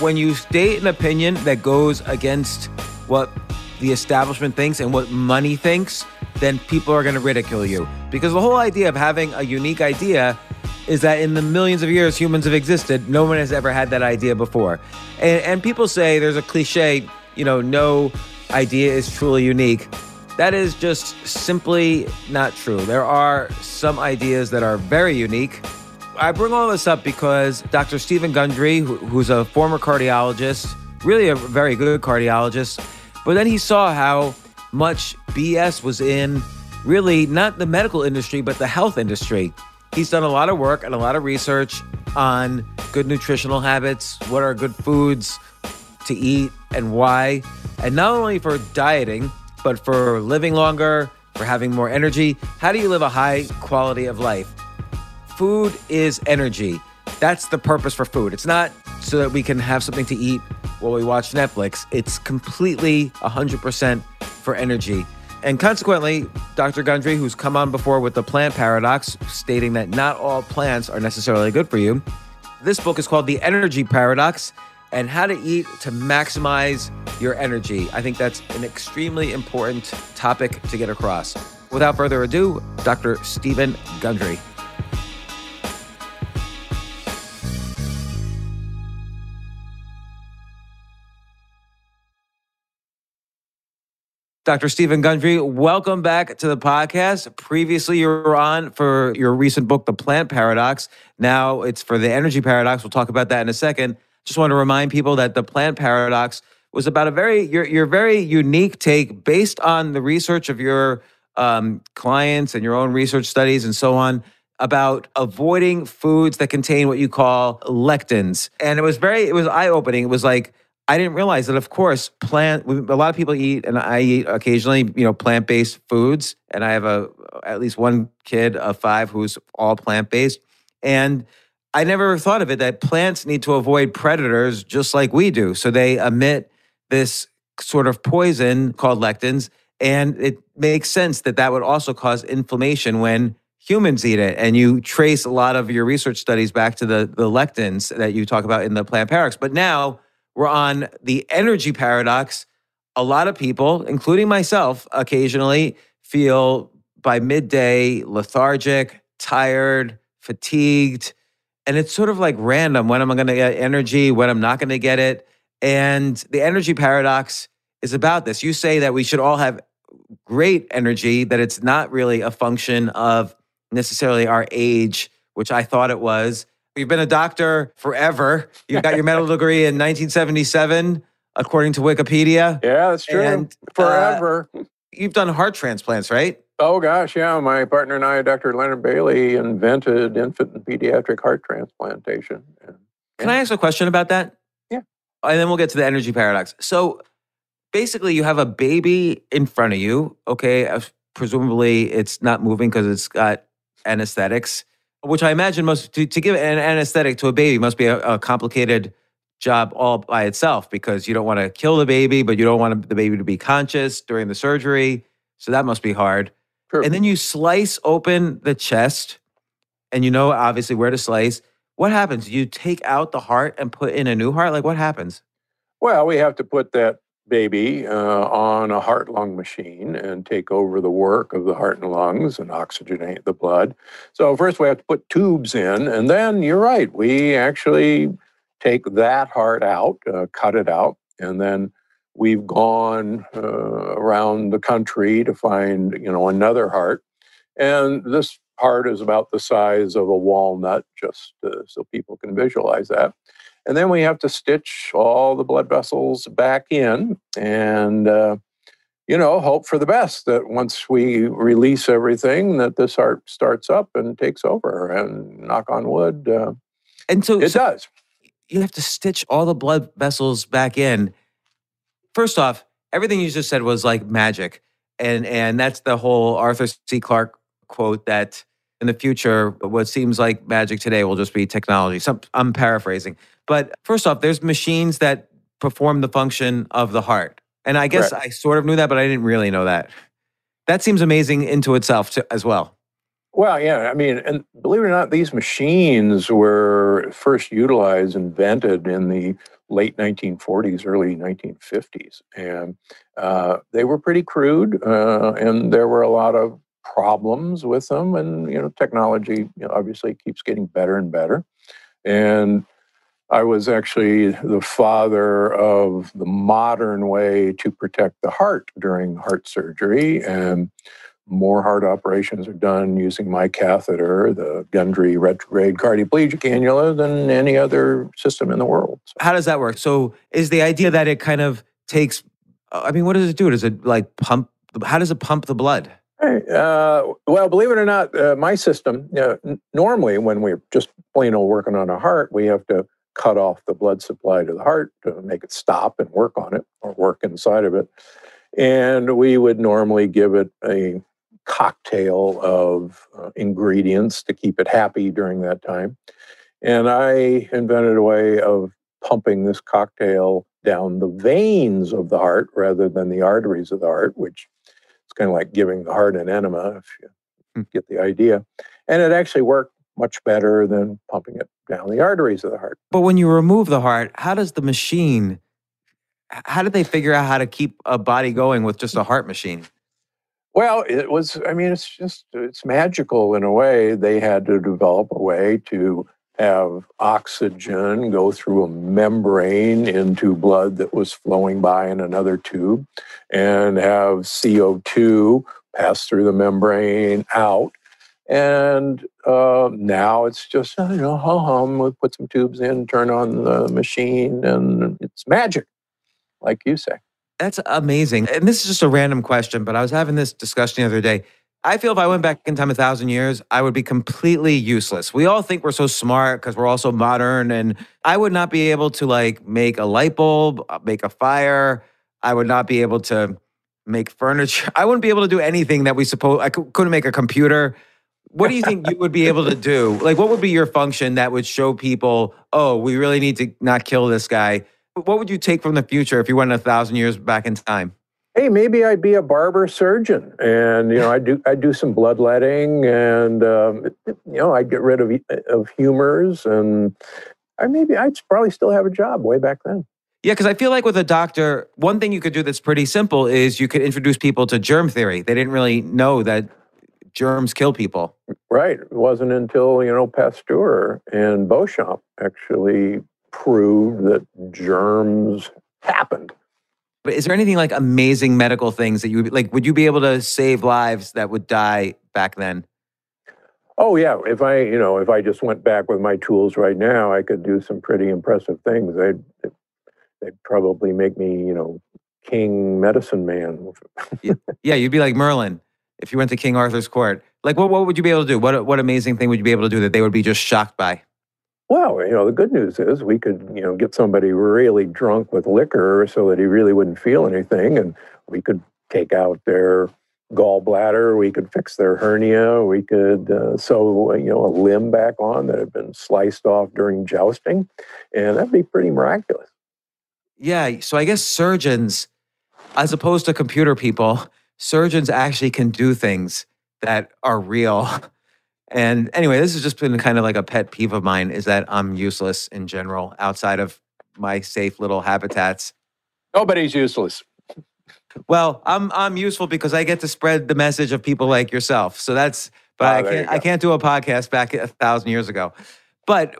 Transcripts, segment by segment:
When you state an opinion that goes against what the establishment thinks and what money thinks, then people are going to ridicule you. Because the whole idea of having a unique idea is that in the millions of years humans have existed, no one has ever had that idea before. And, and people say there's a cliche, you know, no idea is truly unique. That is just simply not true. There are some ideas that are very unique. I bring all this up because Dr. Steven Gundry, who's a former cardiologist, really a very good cardiologist, but then he saw how much BS was in really not the medical industry, but the health industry. He's done a lot of work and a lot of research on good nutritional habits, what are good foods to eat and why. And not only for dieting, but for living longer, for having more energy. How do you live a high quality of life? Food is energy. That's the purpose for food. It's not so that we can have something to eat while we watch Netflix. It's completely 100% for energy. And consequently, Dr. Gundry, who's come on before with the plant paradox, stating that not all plants are necessarily good for you, this book is called The Energy Paradox and How to Eat to Maximize Your Energy. I think that's an extremely important topic to get across. Without further ado, Dr. Steven Gundry. Dr. Steven Gundry, welcome back to the podcast. Previously, you were on for your recent book, The Plant Paradox. Now it's for the Energy Paradox. We'll talk about that in a second. Just want to remind people that The Plant Paradox was about a very your your very unique take based on the research of your um, clients and your own research studies and so on about avoiding foods that contain what you call lectins. And it was very it was eye opening. It was like I didn't realize that, of course, plant. A lot of people eat, and I eat occasionally. You know, plant based foods, and I have a at least one kid of five who's all plant based, and I never thought of it that plants need to avoid predators just like we do. So they emit this sort of poison called lectins. And it makes sense that that would also cause inflammation when humans eat it. And you trace a lot of your research studies back to the, the lectins that you talk about in the plant paradox. But now we're on the energy paradox. A lot of people, including myself, occasionally feel by midday lethargic, tired, fatigued. And it's sort of like random when am I going to get energy, when I'm not going to get it. And the energy paradox is about this. You say that we should all have great energy, that it's not really a function of necessarily our age, which I thought it was. You've been a doctor forever. You got your medical degree in 1977, according to Wikipedia. Yeah, that's true. And, uh, forever. Uh, you've done heart transplants, right? Oh gosh, yeah. My partner and I, Dr. Leonard Bailey, invented infant and pediatric heart transplantation. Can I ask a question about that? Yeah. And then we'll get to the energy paradox. So basically, you have a baby in front of you. Okay, presumably it's not moving because it's got anesthetics, which I imagine most to, to give an anesthetic to a baby must be a, a complicated job all by itself because you don't want to kill the baby, but you don't want the baby to be conscious during the surgery. So that must be hard. True. And then you slice open the chest, and you know obviously where to slice. What happens? You take out the heart and put in a new heart. Like what happens? Well, we have to put that baby uh, on a heart lung machine and take over the work of the heart and lungs and oxygenate the blood. So, first we have to put tubes in, and then you're right, we actually take that heart out, uh, cut it out, and then we've gone uh, around the country to find you know another heart and this heart is about the size of a walnut just uh, so people can visualize that and then we have to stitch all the blood vessels back in and uh, you know hope for the best that once we release everything that this heart starts up and takes over and knock on wood uh, and so it so does you have to stitch all the blood vessels back in first off, everything you just said was like magic. And and that's the whole Arthur C. Clarke quote that in the future, what seems like magic today will just be technology. Some, I'm paraphrasing. But first off, there's machines that perform the function of the heart. And I guess I sort of knew that, but I didn't really know that. That seems amazing into itself to, as well. Well, yeah. I mean, and believe it or not, these machines were first utilized, invented in the late 1940s, early 1950s. And uh, they were pretty crude, uh, and there were a lot of problems with them. And, you know, technology you know, obviously keeps getting better and better. And I was actually the father of the modern way to protect the heart during heart surgery. And more heart operations are done using my catheter, the Gundry retrograde cardioplegic cannula, than any other system in the world. How does that work? So, is the idea that it kind of takes? Uh, I mean, what does it do? Does it like pump? How does it pump the blood? Uh, well, believe it or not, uh, my system. Uh, n- normally, when we're just plain old working on a heart, we have to cut off the blood supply to the heart to make it stop and work on it or work inside of it. And we would normally give it a cocktail of uh, ingredients to keep it happy during that time. And I invented a way of pumping this cocktail down the veins of the heart rather than the arteries of the heart, which kind of like giving the heart an enema, if you hmm. get the idea. And it actually worked much better than pumping it down the arteries of the heart. But when you remove the heart, how does the machine, how did they figure out how to keep a body going with just a heart machine? Well, it was, I mean, it's just, it's magical in a way. They had to develop a way to have oxygen go through a membrane into blood that was flowing by in another tube and have CO2 pass through the membrane out. And uh, now it's just, you know, hum, we put some tubes in, turn on the machine, and it's magic, like you say. That's amazing. And this is just a random question, but I was having this discussion the other day. I feel if I went back in time a thousand years, I would be completely useless. We all think we're so smart because we're all so modern, and I would not be able to like make a light bulb, uh, make a fire. I would not be able to make furniture. I wouldn't be able to do anything that we suppose. I couldn't make a computer. what do you think you would be able to do? Like, what would be your function that would show people, oh, we really need to not kill this guy? What would you take from the future if you went a thousand years back in time? Hey, maybe I'd be a barber surgeon, and you know, I do I do some bloodletting, and um, you know, I'd get rid of of humors, and I maybe I'd probably still have a job way back then. Yeah, because I feel like with a doctor, one thing you could do that's pretty simple is you could introduce people to germ theory. They didn't really know that germs kill people. Right. It wasn't until, you know, Pasteur and Beauchamp actually proved that germs happened. But is there anything like amazing medical things that you would like? Would you be able to save lives that would die back then? Oh yeah, if I you know if I just went back with my tools right now, I could do some pretty impressive things. They'd they'd probably make me you know king medicine man. yeah, you'd be like Merlin if you went to King Arthur's court. Like what what would you be able to do? What what amazing thing would you be able to do that they would be just shocked by? Well, you know, the good news is we could, you know, get somebody really drunk with liquor so that he really wouldn't feel anything, and we could take out their gallbladder, we could fix their hernia, we could uh, sew, you know, a limb back on that had been sliced off during jousting, and that'd be pretty miraculous. Yeah, so I guess surgeons, as opposed to computer people, surgeons actually can do things that are real. And anyway, this has just been kind of like a pet peeve of mine is that I'm useless in general outside of my safe little habitats. Nobody's useless. Well, I'm I'm useful because I get to spread the message of people like yourself. So that's but oh, I can't I can't do a podcast back a thousand years ago. But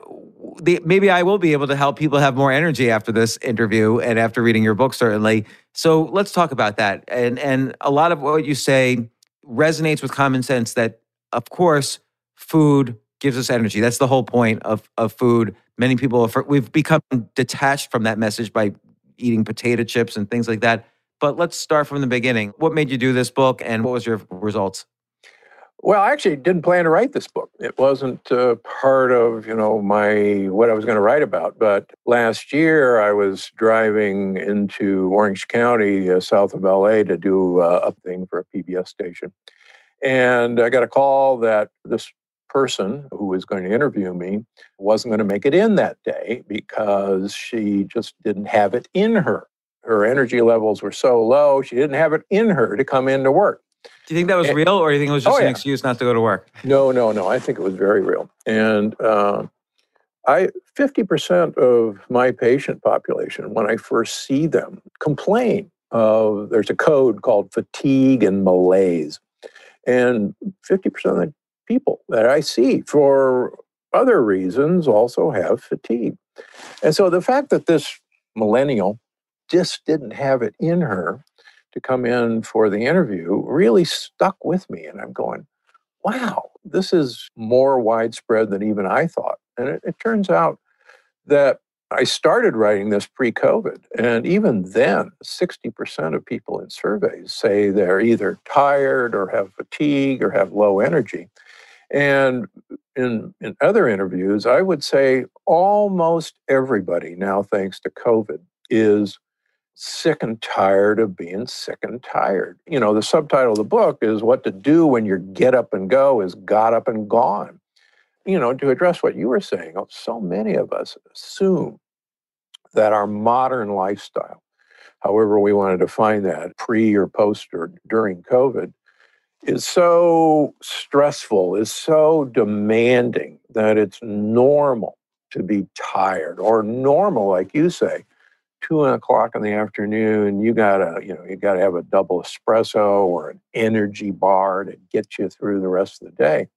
the, maybe I will be able to help people have more energy after this interview and after reading your book, certainly. So let's talk about that. And and a lot of what you say resonates with common sense that, of course, food gives us energy. That's the whole point of, of food. Many people, have, we've become detached from that message by eating potato chips and things like that. But let's start from the beginning. What made you do this book and what was your results? Well, I actually didn't plan to write this book. It wasn't uh, part of, you know, my what I was going to write about. But last year, I was driving into Orange County, uh, south of LA, to do uh, a thing for a PBS station, and I got a call that this person who was going to interview me wasn't going to make it in that day because she just didn't have it in her. Her energy levels were so low, she didn't have it in her to come into work. Do you think that was and, real, or do you think it was just oh, an yeah. excuse not to go to work? No, no, no. I think it was very real. And uh, I, fifty percent of my patient population, when I first see them, complain of. There's a code called fatigue and malaise, and fifty percent of the people that I see for other reasons also have fatigue. And so the fact that this millennial just didn't have it in her to come in for the interview really stuck with me. And I'm going, wow, this is more widespread than even I thought. And it, it turns out that I started writing this pre COVID. And even then, 60% of people in surveys say they're either tired or have fatigue or have low energy. And in, in other interviews, I would say almost everybody now, thanks to COVID, is sick and tired of being sick and tired. You know, the subtitle of the book is What to Do When Your Get Up and Go is Got Up and Gone. You know, to address what you were saying, oh, so many of us assume that our modern lifestyle, however we want to define that, pre or post or during COVID, is so stressful, is so demanding that it's normal to be tired, or normal, like you say, two o'clock in the afternoon, you gotta, you know, you gotta have a double espresso or an energy bar to get you through the rest of the day.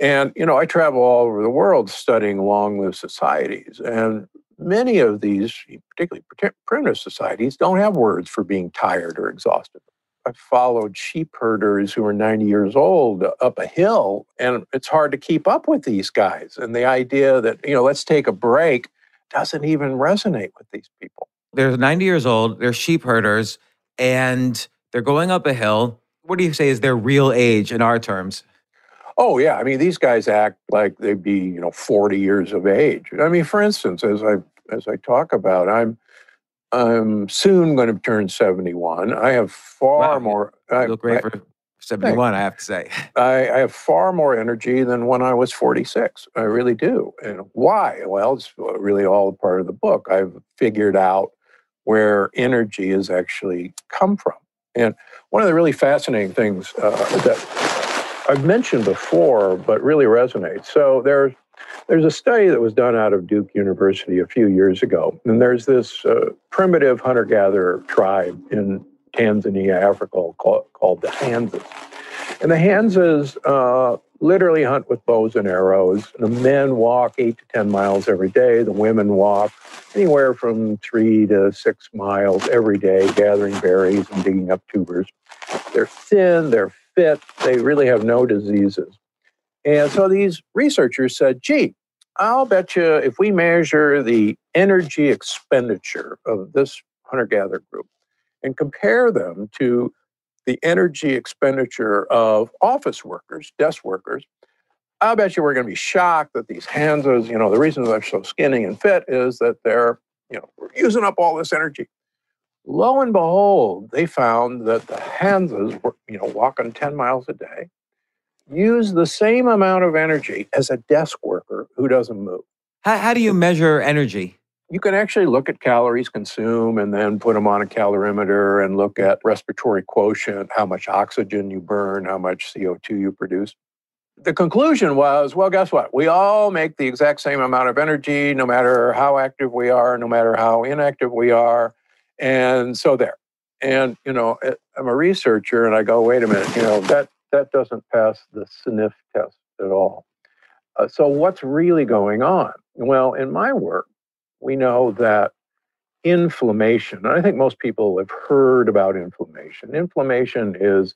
And you know, I travel all over the world studying long-lived societies, and many of these, particularly primitive societies, don't have words for being tired or exhausted. I followed sheep herders who are 90 years old up a hill, and it's hard to keep up with these guys. And the idea that, you know, let's take a break doesn't even resonate with these people. They're 90 years old, they're sheep herders, and they're going up a hill. What do you say is their real age in our terms? Oh yeah, I mean these guys act like they'd be, you know, 40 years of age. I mean, for instance, as I as I talk about, I'm I'm soon going to turn 71. I have far wow. more. You look great I, for 71, I have to say. I, I have far more energy than when I was 46. I really do. And why? Well, it's really all part of the book. I've figured out where energy has actually come from. And one of the really fascinating things uh, that I've mentioned before, but really resonates. So there's there's a study that was done out of Duke University a few years ago, and there's this uh, primitive hunter-gatherer tribe in Tanzania, Africa, called, called the Hadzas. And the Hadzas uh, literally hunt with bows and arrows. The men walk eight to 10 miles every day. The women walk anywhere from three to six miles every day, gathering berries and digging up tubers. They're thin, they're fit, they really have no diseases. And so these researchers said, gee, I'll bet you if we measure the energy expenditure of this hunter gatherer group and compare them to the energy expenditure of office workers, desk workers, I'll bet you we're going to be shocked that these Hadzas, you know, the reason they're so skinny and fit is that they're, you know, using up all this energy. Lo and behold, they found that the Hadzas were, you know, walking 10 miles a day, use the same amount of energy as a desk worker who doesn't move. How, how do you measure energy? you can actually look at calories consumed and then put them on a calorimeter and look at respiratory quotient, how much oxygen you burn, how much CO2 you produce. The conclusion was well, guess what? We all make the exact same amount of energy, no matter how active we are, no matter how inactive we are. And so there. And, you know, eh, I'm a researcher and I go, wait a minute, you know, that, that doesn't pass the sniff test at all. Uh, so what's really going on? Well, in my work, we know that inflammation, and I think most people have heard about inflammation. Inflammation is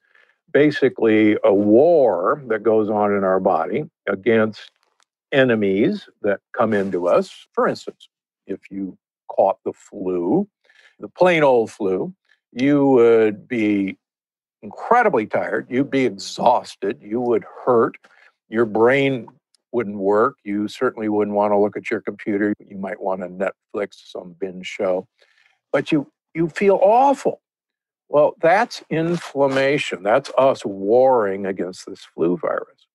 basically a war that goes on in our body against enemies that come into us. For instance, if you caught the flu, the plain old flu, you would be incredibly tired, you'd be exhausted, you would hurt, your brain wouldn't work. You certainly wouldn't want to look at your computer. You might want to Netflix some binge show, but you you feel awful. Well, that's inflammation. That's us warring against this flu virus.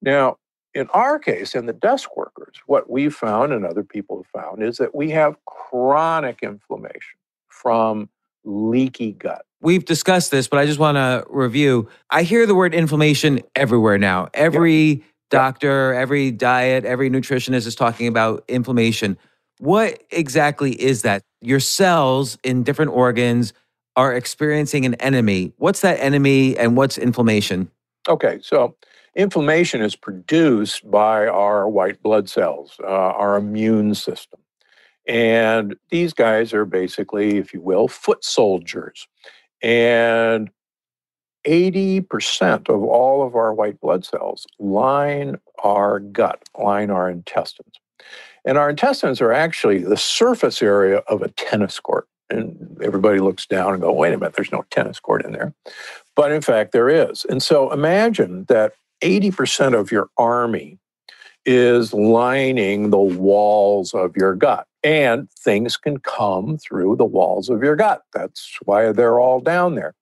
Now, in our case, in the desk workers, what we've found and other people have found is that we have chronic inflammation from leaky gut. We've discussed this, but I just want to review. I hear the word inflammation everywhere now. Every doctor, every diet, every nutritionist is talking about inflammation. What exactly is that? Your cells in different organs are experiencing an enemy. What's that enemy and what's inflammation? Okay, so inflammation is produced by our white blood cells, uh, our immune system. And these guys are basically, if you will, foot soldiers. And 80% of all of our white blood cells line our gut, line our intestines. And our intestines are actually the surface area of a tennis court. And everybody looks down and go, wait a minute, there's no tennis court in there. But in fact, there is. And so imagine that 80% of your army is lining the walls of your gut. And things can come through the walls of your gut. That's why they're all down there.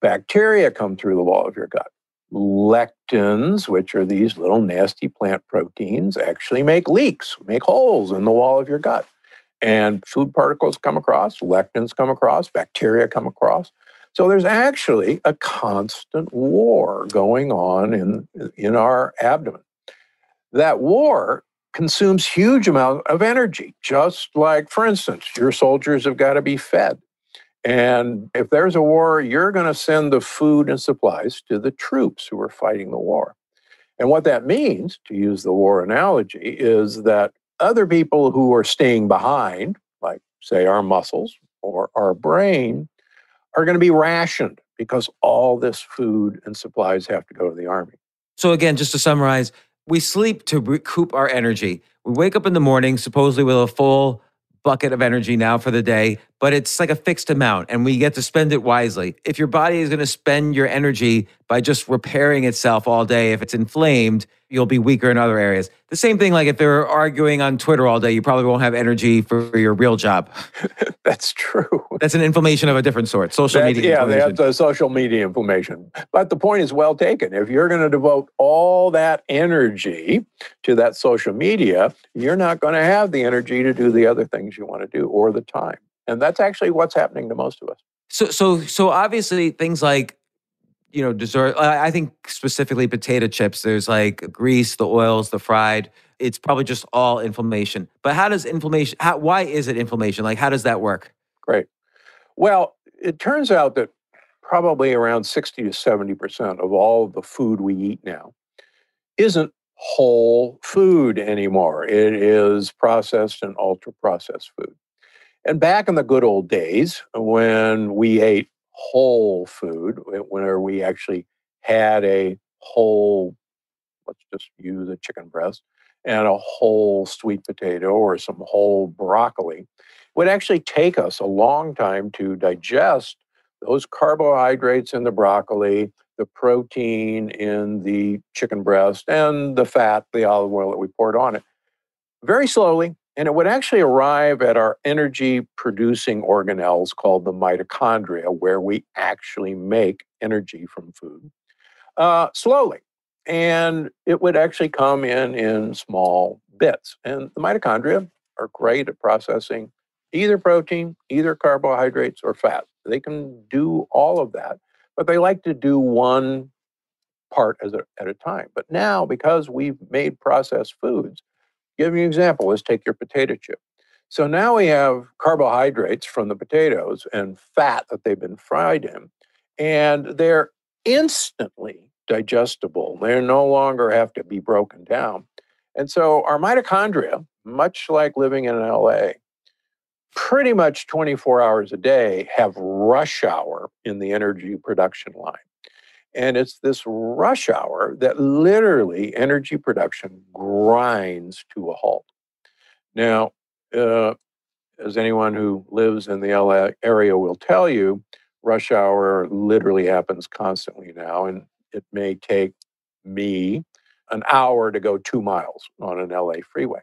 Bacteria come through the wall of your gut. Lectins, which are these little nasty plant proteins, actually make leaks, make holes in the wall of your gut. And food particles come across, lectins come across, bacteria come across. So there's actually a constant war going on in, in our abdomen. That war consumes huge amount of energy, just like, for instance, your soldiers have got to be fed. And if there's a war, you're going to send the food and supplies to the troops who are fighting the war. And what that means, to use the war analogy, is that other people who are staying behind, like, say, our muscles or our brain, are going to be rationed because all this food and supplies have to go to the army. So, again, just to summarize, we sleep to recoup our energy. We wake up in the morning, supposedly with a full bucket of energy now for the day, but it's like a fixed amount and we get to spend it wisely. If your body is going to spend your energy by just repairing itself all day, if it's inflamed, you'll be weaker in other areas. The same thing, like if they're arguing on Twitter all day, you probably won't have energy for your real job. that's true. That's an inflammation of a different sort. Social media. Yeah, that's a social media inflammation. But the point is well taken. If you're going to devote all that energy to that social media, you're not going to have the energy to do the other things you want to do or the time. And that's actually what's happening to most of us. So, so, so obviously things like, you know, dessert. I think specifically potato chips. There's like grease, the oils, the fried. It's probably just all inflammation. But how does inflammation? How, why is it inflammation? Like, how does that work? Great. Well, it turns out that probably around 60 to 70% of all the food we eat now isn't whole food anymore. It is processed and ultra processed food. And back in the good old days when we ate whole food, eh, where we actually had a whole, let's just use a chicken breast, and a whole sweet potato or some whole broccoli, would actually take us a long time to digest those carbohydrates in the broccoli, the protein in the chicken breast, and the fat, the olive oil that we poured on it, very slowly. And it would actually arrive at our energy producing organelles called the mitochondria, where we actually make energy from food uh, slowly. And it would actually come in in small bits. And the mitochondria are great at processing either protein, either carbohydrates, or fat. They can do all of that, but they like to do one part as a, at a time. But now, because we've made processed foods, give you an example. Let's take your potato chip. So now we have carbohydrates from the potatoes and fat that they've been fried in, and they're instantly digestible. They no longer have to be broken down. And so our mitochondria, much like living in LA, pretty much 24 hours a day have rush hour in the energy production line. And it's this rush hour that literally energy production grinds to a halt. Now, uh, as anyone who lives in the LA area will tell you, rush hour literally happens constantly now. And it may take me an hour to go two miles on an LA freeway.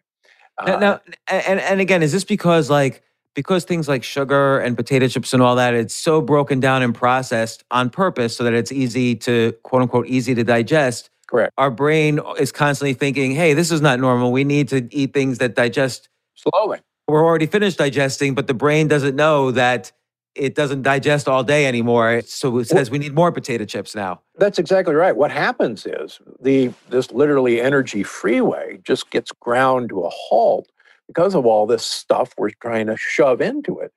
Uh, now- and and again, is this because like because things like sugar and potato chips and all that, it's so broken down and processed on purpose so that it's easy to quote unquote easy to digest. Correct. Our brain is constantly thinking, "Hey, this is not normal. We need to eat things that digest." slowly. We're already finished digesting, but the brain doesn't know that it doesn't digest all day anymore. So it says we need more potato chips now. That's exactly right. What happens is the this literally energy freeway just gets ground to a halt because of all this stuff we're trying to shove into it.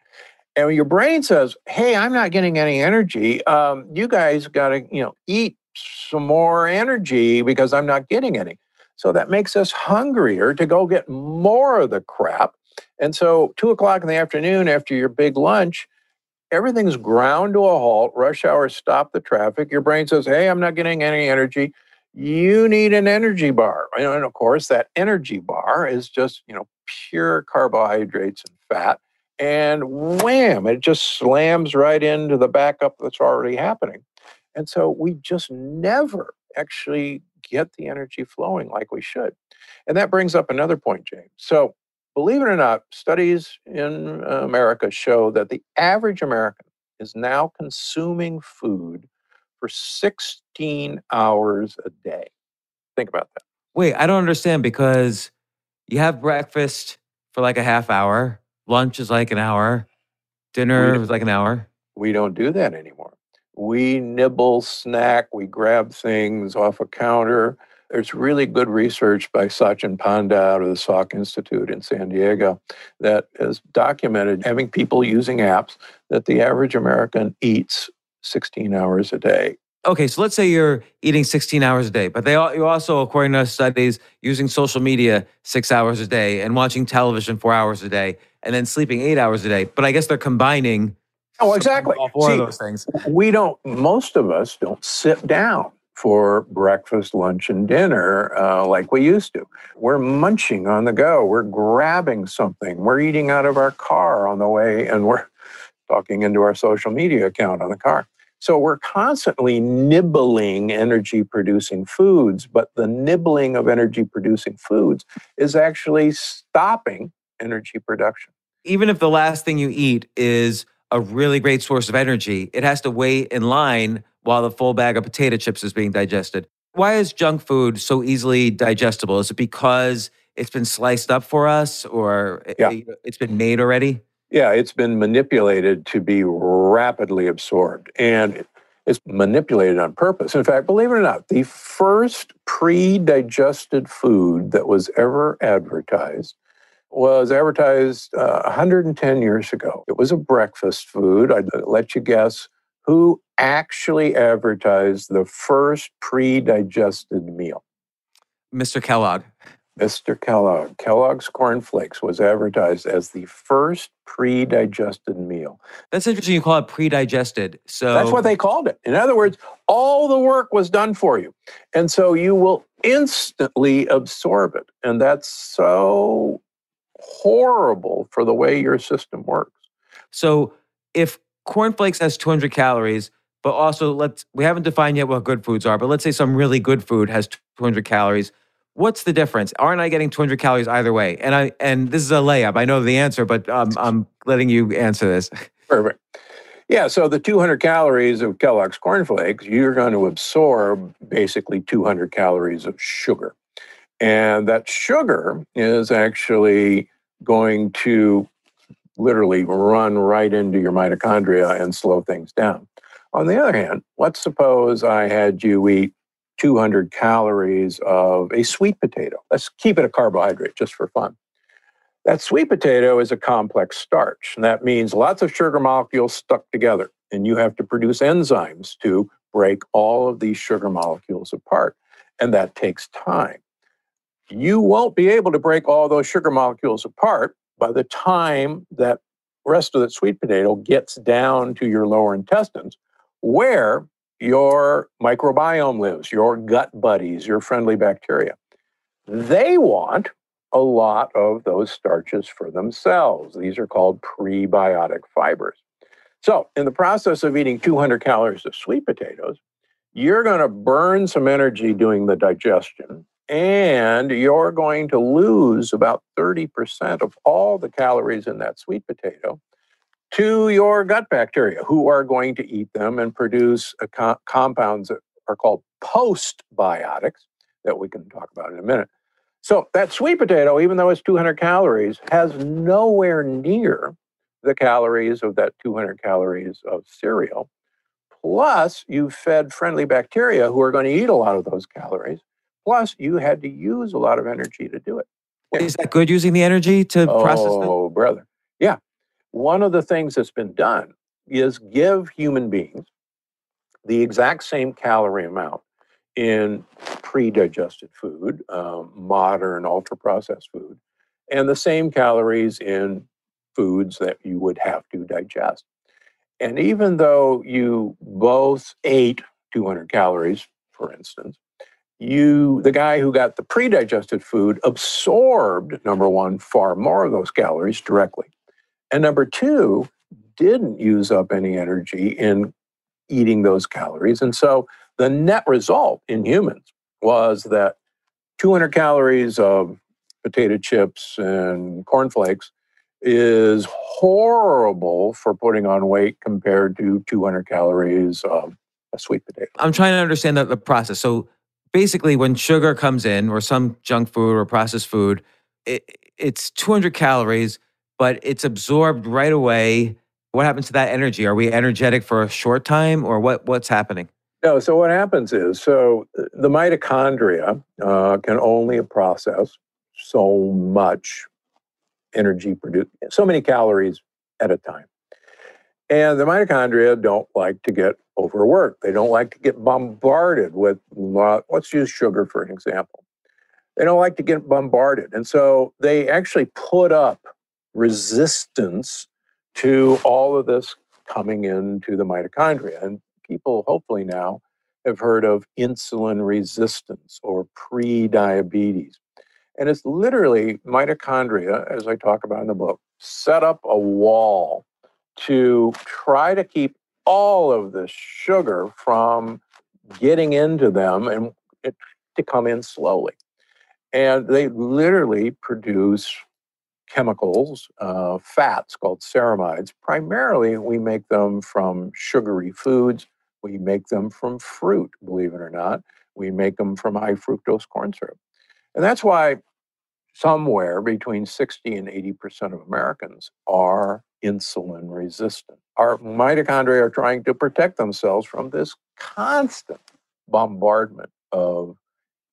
And your brain says, "Hey, I'm not getting any energy. Um, you guys got to, you know, eat some more energy because I'm not getting any." So that makes us hungrier to go get more of the crap. And so, two o'clock in the afternoon after your big lunch, everything's ground to a halt. Rush hour stop the traffic. Your brain says, Hey, I'm not getting any energy. You need an energy bar. And and of course, that energy bar is just, you know, pure carbohydrates and fat. And wham, it just slams right into the backup that's already happening. And so we just never actually get the energy flowing like we should. And that brings up another point, James. So believe it or not, studies in America show that the average American is now consuming food for 16 hours a day. Think about that. Wait, I don't understand because you have breakfast for like a half hour, lunch is like an hour, dinner is like an hour. We don't do that anymore. We nibble, snack, we grab things off a counter. There's really good research by Sachin Panda out of the Salk Institute in San Diego that has documented having people using apps that the average American eats 16 hours a day. Okay, so let's say you're eating 16 hours a day, but they all, you also, according to studies, using social media six hours a day and watching television four hours a day and then sleeping eight hours a day. But I guess they're combining Oh, exactly. all four See, of those things. we don't most of us don't sit down for breakfast lunch and dinner uh, like we used to we're munching on the go we're grabbing something we're eating out of our car on the way and we're talking into our social media account on the car. So we're constantly nibbling energy producing foods, but the nibbling of energy producing foods is actually stopping energy production. Even if the last thing you eat is a really great source of energy, it has to wait in line while the full bag of potato chips is being digested. Why is junk food so easily digestible? Is it because it's been sliced up for us or yeah. it's been made already? Yeah, it's been manipulated to be rapidly absorbed. And it's manipulated on purpose. In fact, believe it or not, the first pre digested food that was ever advertised was advertised uh, 110 years ago. It was a breakfast food. I'd let you guess who actually advertised the first pre digested meal. Mr. Kellogg. Mr. Kellogg. Kellogg's Corn Flakes was advertised as the first pre-digested meal. That's interesting. You call it pre-digested. So that's what they called it. In other words, all the work was done for you, and so you will instantly absorb it, and that's so horrible for the way your system works. So if Corn Flakes has 200 calories, but also let's we haven't defined yet what good foods are, but let's say some really good food has 200 calories what's the difference? Aren't I getting 200 calories either way? And I and this is a layup. I know the answer, but um, I'm letting you answer this. Perfect. Yeah, so the 200 calories of Kellogg's Corn Flakes, you're going to absorb basically 200 calories of sugar. And that sugar is actually going to literally run right into your mitochondria and slow things down. On the other hand, let's suppose I had you eat 200 calories of a sweet potato. Let's keep it a carbohydrate just for fun. That sweet potato is a complex starch, and that means lots of sugar molecules stuck together. And you have to produce enzymes to break all of these sugar molecules apart. And that takes time. You won't be able to break all those sugar molecules apart by the time that rest of the sweet potato gets down to your lower intestines, where your microbiome lives, your gut buddies, your friendly bacteria. They want a lot of those starches for themselves. These are called prebiotic fibers. So, in the process of eating 200 calories of sweet potatoes, you're going to burn some energy doing the digestion, and you're going to lose about 30% of all the calories in that sweet potato to your gut bacteria who are going to eat them and produce co- compounds that are called postbiotics that we can talk about in a minute. So that sweet potato, even though it's 200 calories, has nowhere near the calories of that 200 calories of cereal. Plus, you fed friendly bacteria who are going to eat a lot of those calories. Plus, you had to use a lot of energy to do it. Is that good using the energy to oh, process it? Oh, brother. Yeah one of the things that's been done is give human beings the exact same calorie amount in pre-digested food, um, modern ultra-processed food, and the same calories in foods that you would have to digest. And even though you both ate 200 calories, for instance, you the guy who got the pre-digested food absorbed number one far more of those calories directly and number two, didn't use up any energy in eating those calories. And so the net result in humans was that 200 calories of potato chips and cornflakes is horrible for putting on weight compared to 200 calories of a sweet potato. I'm trying to understand the, the process. So basically, when sugar comes in, or some junk food or processed food, it, it's 200 calories but it's absorbed right away. What happens to that energy? Are we energetic for a short time or what, what's happening? No, so what happens is so the mitochondria uh, can only process so much energy produced, so many calories at a time. And the mitochondria don't like to get overworked. They don't like to get bombarded with, let's use sugar for an example. They don't like to get bombarded. And so they actually put up resistance to all of this coming into the mitochondria. And people hopefully now have heard of insulin resistance or pre-diabetes. And it's literally mitochondria, as I talk about in the book, set up a wall to try to keep all of the sugar from getting into them and it, to come in slowly. And they literally produce chemicals, uh, fats called ceramides. Primarily, we make them from sugary foods. We make them from fruit, believe it or not. We make them from high fructose corn syrup. And that's why somewhere between 60 and 80% of Americans are insulin resistant. Our mitochondria are trying to protect themselves from this constant bombardment of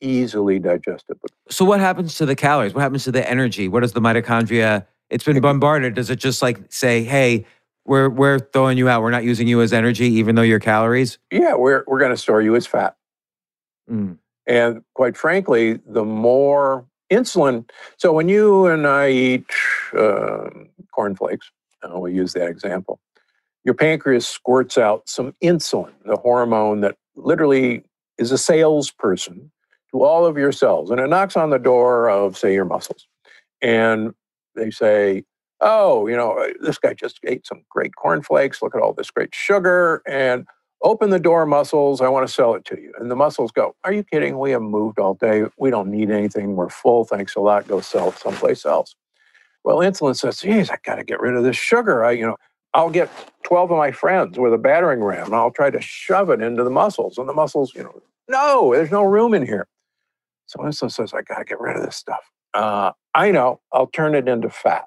easily digestible. So what happens to the calories? What happens to the energy? What does the mitochondria? It's been bombarded. Does it just like say, "Hey, we're we're throwing you out. We're not using you as energy, even though you're calories"? Yeah, we're we're going to store you as fat. Mm. And quite frankly, the more insulin. So when you and I eat uh, cornflakes, uh, we use that example. Your pancreas squirts out some insulin, the hormone that literally is a salesperson to all of your cells. And it knocks on the door of, say, your muscles. And they say, oh, you know, uh, this guy just ate some great cornflakes. Look at all this great sugar. And open the door, muscles. I want to sell it to you. And the muscles go, Are you kidding? We haven't moved all day. We don't need anything. We're full. Thanks a lot. Go sell someplace else. Well, insulin says, Geez, I got to get rid of this sugar. I, you know, I'll get 12 of my friends with a battering ram and I'll try to shove it into the muscles. And the muscles, you know, no, there's no room in here. So insulin says, I got to get rid of this stuff. Uh, I know, I'll turn it into fat.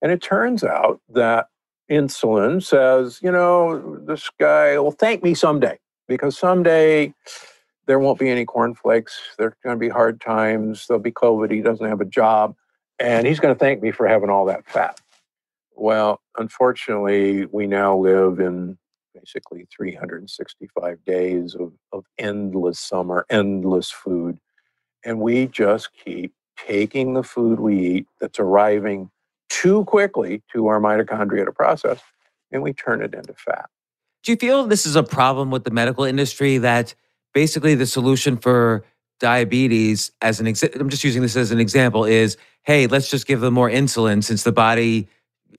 And it turns out that insulin says, you know, this guy will thank me someday because someday there won't be any cornflakes. There's going to be hard times. There'll be COVID. He doesn't have a job. And he's going to thank me for having all that fat. Well, unfortunately, we now live in basically 365 days of, of endless summer, endless food. And we just keep taking the food we eat that's arriving too quickly to our mitochondria to process, and we turn it into fat. Do you feel this is a problem with the medical industry that basically the solution for diabetes as an example I'm just using this as an example is hey, let's just give them more insulin since the body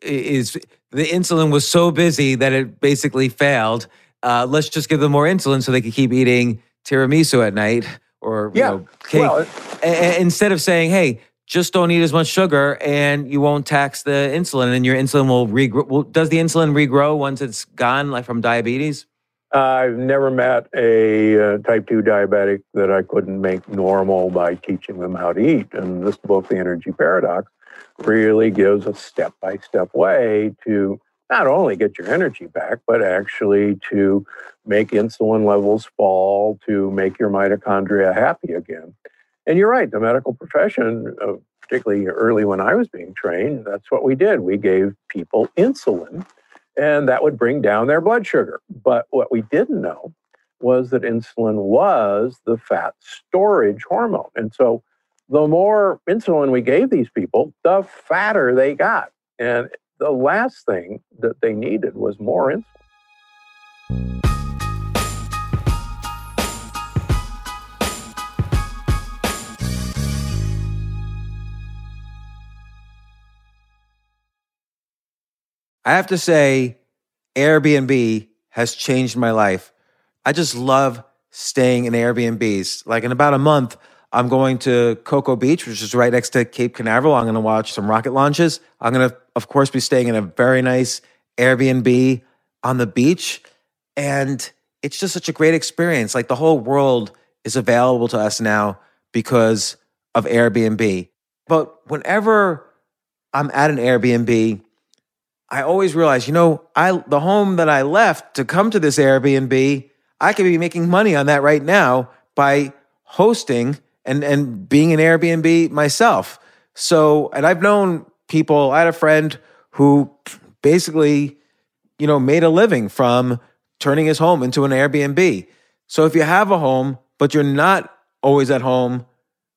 is the insulin was so busy that it basically failed. Uh, let's just give them more insulin so they can keep eating tiramisu at night or yeah. you know, cake. Well, a- instead of saying, "Hey, just don't eat as much sugar, and you won't tax the insulin, and your insulin will regrow." Well, does the insulin regrow once it's gone, like from diabetes? I've never met a uh, type 2 diabetic that I couldn't make normal by teaching them how to eat. And this book, The Energy Paradox, really gives a step by step way to not only get your energy back, but actually to make insulin levels fall, to make your mitochondria happy again. And you're right, the medical profession, uh, particularly early when I was being trained, that's what we did. We gave people insulin, and that would bring down their blood sugar. But what we didn't know was that insulin was the fat storage hormone. And so the more insulin we gave these people, the fatter they got. And the last thing that they needed was more insulin. I have to say, Airbnb has changed my life. I just love staying in Airbnbs. Like in about a month, I'm going to Cocoa Beach, which is right next to Cape Canaveral. I'm going to watch some rocket launches. I'm going to, of course, be staying in a very nice Airbnb on the beach. And it's just such a great experience. Like the whole world is available to us now because of Airbnb. But whenever I'm at an Airbnb, I always realize, you know, I the home that I left to come to this Airbnb, I could be making money on that right now by hosting and and being an Airbnb myself. So, and I've known people. I had a friend who basically, you know, made a living from turning his home into an Airbnb. So, if you have a home but you're not always at home,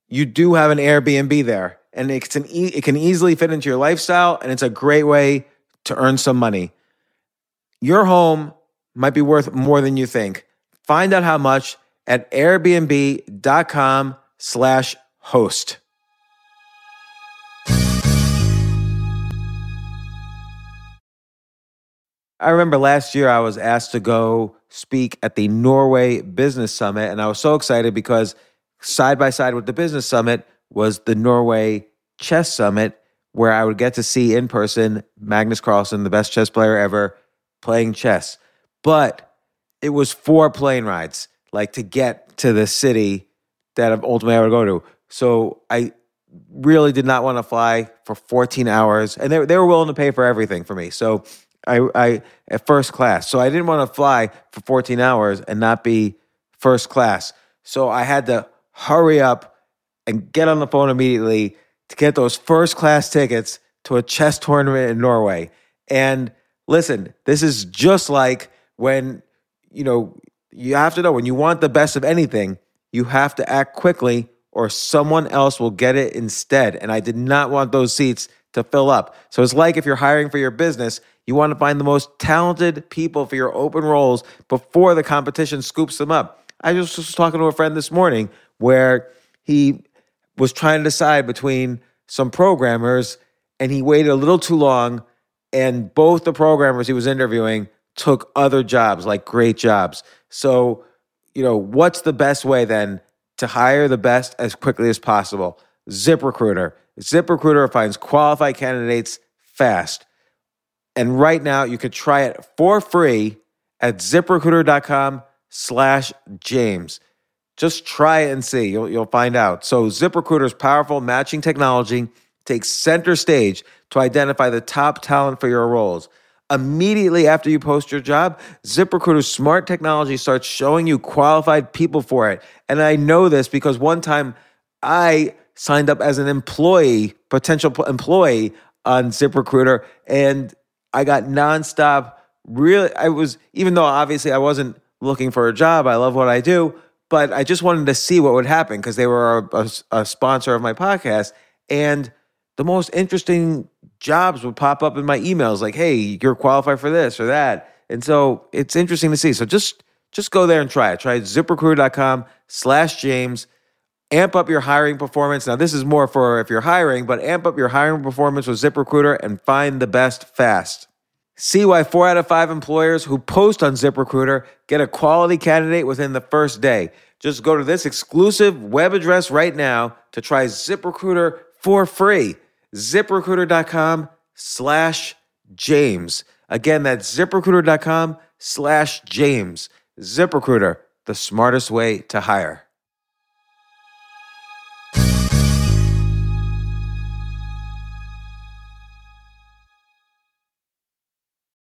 you do have an Airbnb there, and it can e- it can easily fit into your lifestyle, and it's a great way to earn some money. Your home might be worth more than you think. Find out how much at airbnb.com slash host. I remember last year I was asked to go speak at the Norway Business Summit, and I was so excited because side by side with the Business Summit was the Norway Chess Summit, where I would get to see in person Magnus Carlsen, the best chess player ever, playing chess. But it was four plane rides, like to get to the city that ultimately I would go to. So I really did not want to fly for 14 hours, and they, they were willing to pay for everything for me. So I, I at first class. So I didn't want to fly for 14 hours and not be first class. So I had to hurry up and get on the phone immediately to get those first class tickets to a chess tournament in Norway. And listen, this is just like when, you know, you have to know when you want the best of anything, you have to act quickly or someone else will get it instead. And I did not want those seats to fill up. So it's like if you're hiring for your business, you want to find the most talented people for your open roles before the competition scoops them up. I just was talking to a friend this morning where he was trying to decide between some programmers and he waited a little too long and both the programmers he was interviewing took other jobs like great jobs. So you know what's the best way then to hire the best as quickly as possible? Ziprecruiter. Ziprecruiter finds qualified candidates fast and right now you could try it for free at ziprecruiter.com slash james just try it and see. You'll, you'll find out. So, ZipRecruiter's powerful matching technology takes center stage to identify the top talent for your roles. Immediately after you post your job, ZipRecruiter's smart technology starts showing you qualified people for it. And I know this because one time I signed up as an employee, potential employee on ZipRecruiter, and I got nonstop. Really, I was, even though obviously I wasn't looking for a job, I love what I do but I just wanted to see what would happen because they were a, a, a, sponsor of my podcast. And the most interesting jobs would pop up in my emails like, hey, you're qualified for this or that. And so it's interesting to see. So just just go there and try it. Try ziprecruiter.com slash James. Amp up your hiring performance. Now, this is more for if you're hiring, but amp up your hiring performance with ZipRecruiter and find the best fast. See why four out of five employers who post on ZipRecruiter get a quality candidate within the first day. Just go to this exclusive web address right now to try ZipRecruiter for free. ZipRecruiter.com slash James. Again, that's ziprecruiter.com slash James. ZipRecruiter, the smartest way to hire.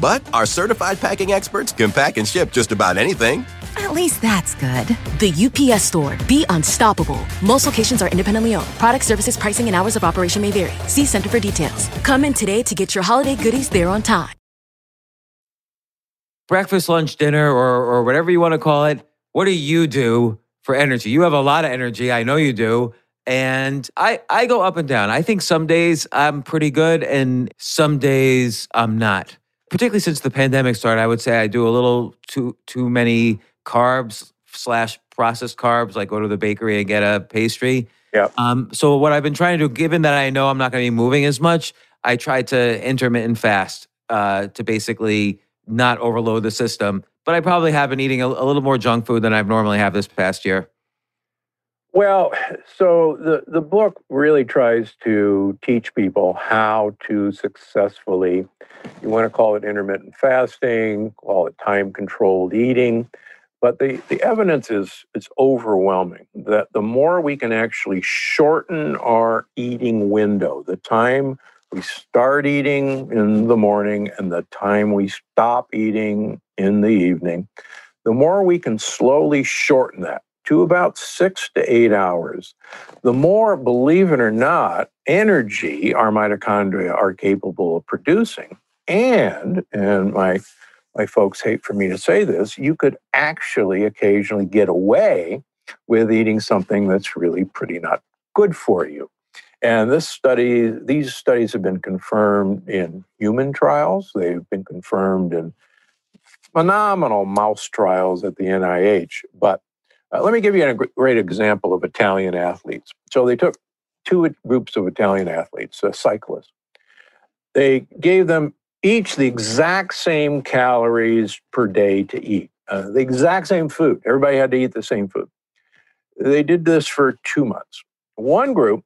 But our certified packing experts can pack and ship just about anything. At least that's good. The UPS store. Be unstoppable. Most locations are independently owned. Product services, pricing, and hours of operation may vary. See Center for details. Come in today to get your holiday goodies there on time. Breakfast, lunch, dinner, or, or whatever you want to call it. What do you do for energy? You have a lot of energy. I know you do. And I, I go up and down. I think some days I'm pretty good and some days I'm not. Particularly since the pandemic started, I would say I do a little too too many carbs slash processed carbs, like go to the bakery and get a pastry. Yeah. Um, so what I've been trying to do, given that I know I'm not going to be moving as much, I try to intermittent fast uh, to basically not overload the system. But I probably have been eating a, a little more junk food than I've normally have this past year. Well, so the, the book really tries to teach people how to successfully, you want to call it intermittent fasting, call it time controlled eating, but the, the evidence is, is overwhelming that the more we can actually shorten our eating window, the time we start eating in the morning and the time we stop eating in the evening, the more we can slowly shorten that to about six to eight hours, the more, believe it or not, energy our mitochondria are capable of producing. And, and my my folks hate for me to say this, you could actually occasionally get away with eating something that's really pretty not good for you. And this study, these studies have been confirmed in human trials. They've been confirmed in phenomenal mouse trials at the NIH. But uh, let me give you a great example of Italian athletes. So they took two groups of Italian athletes, uh, cyclists. They gave them each the exact same calories per day to eat, uh, the exact same food. Everybody had to eat the same food. They did this for two months. One group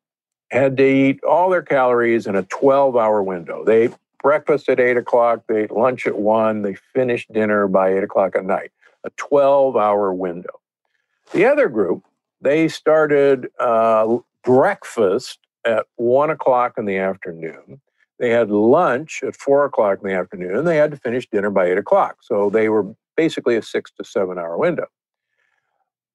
had to eat all their calories in a 12 hour window. They ate breakfast at 8 o'clock, they ate lunch at 1, they finished dinner by 8 o'clock at night, a 12 hour window. The other group, they started uh, breakfast at 1 o'clock in the afternoon. They had lunch at 4 o'clock in the afternoon, and they had to finish dinner by 8 o'clock. So they were basically a six to seven hour window.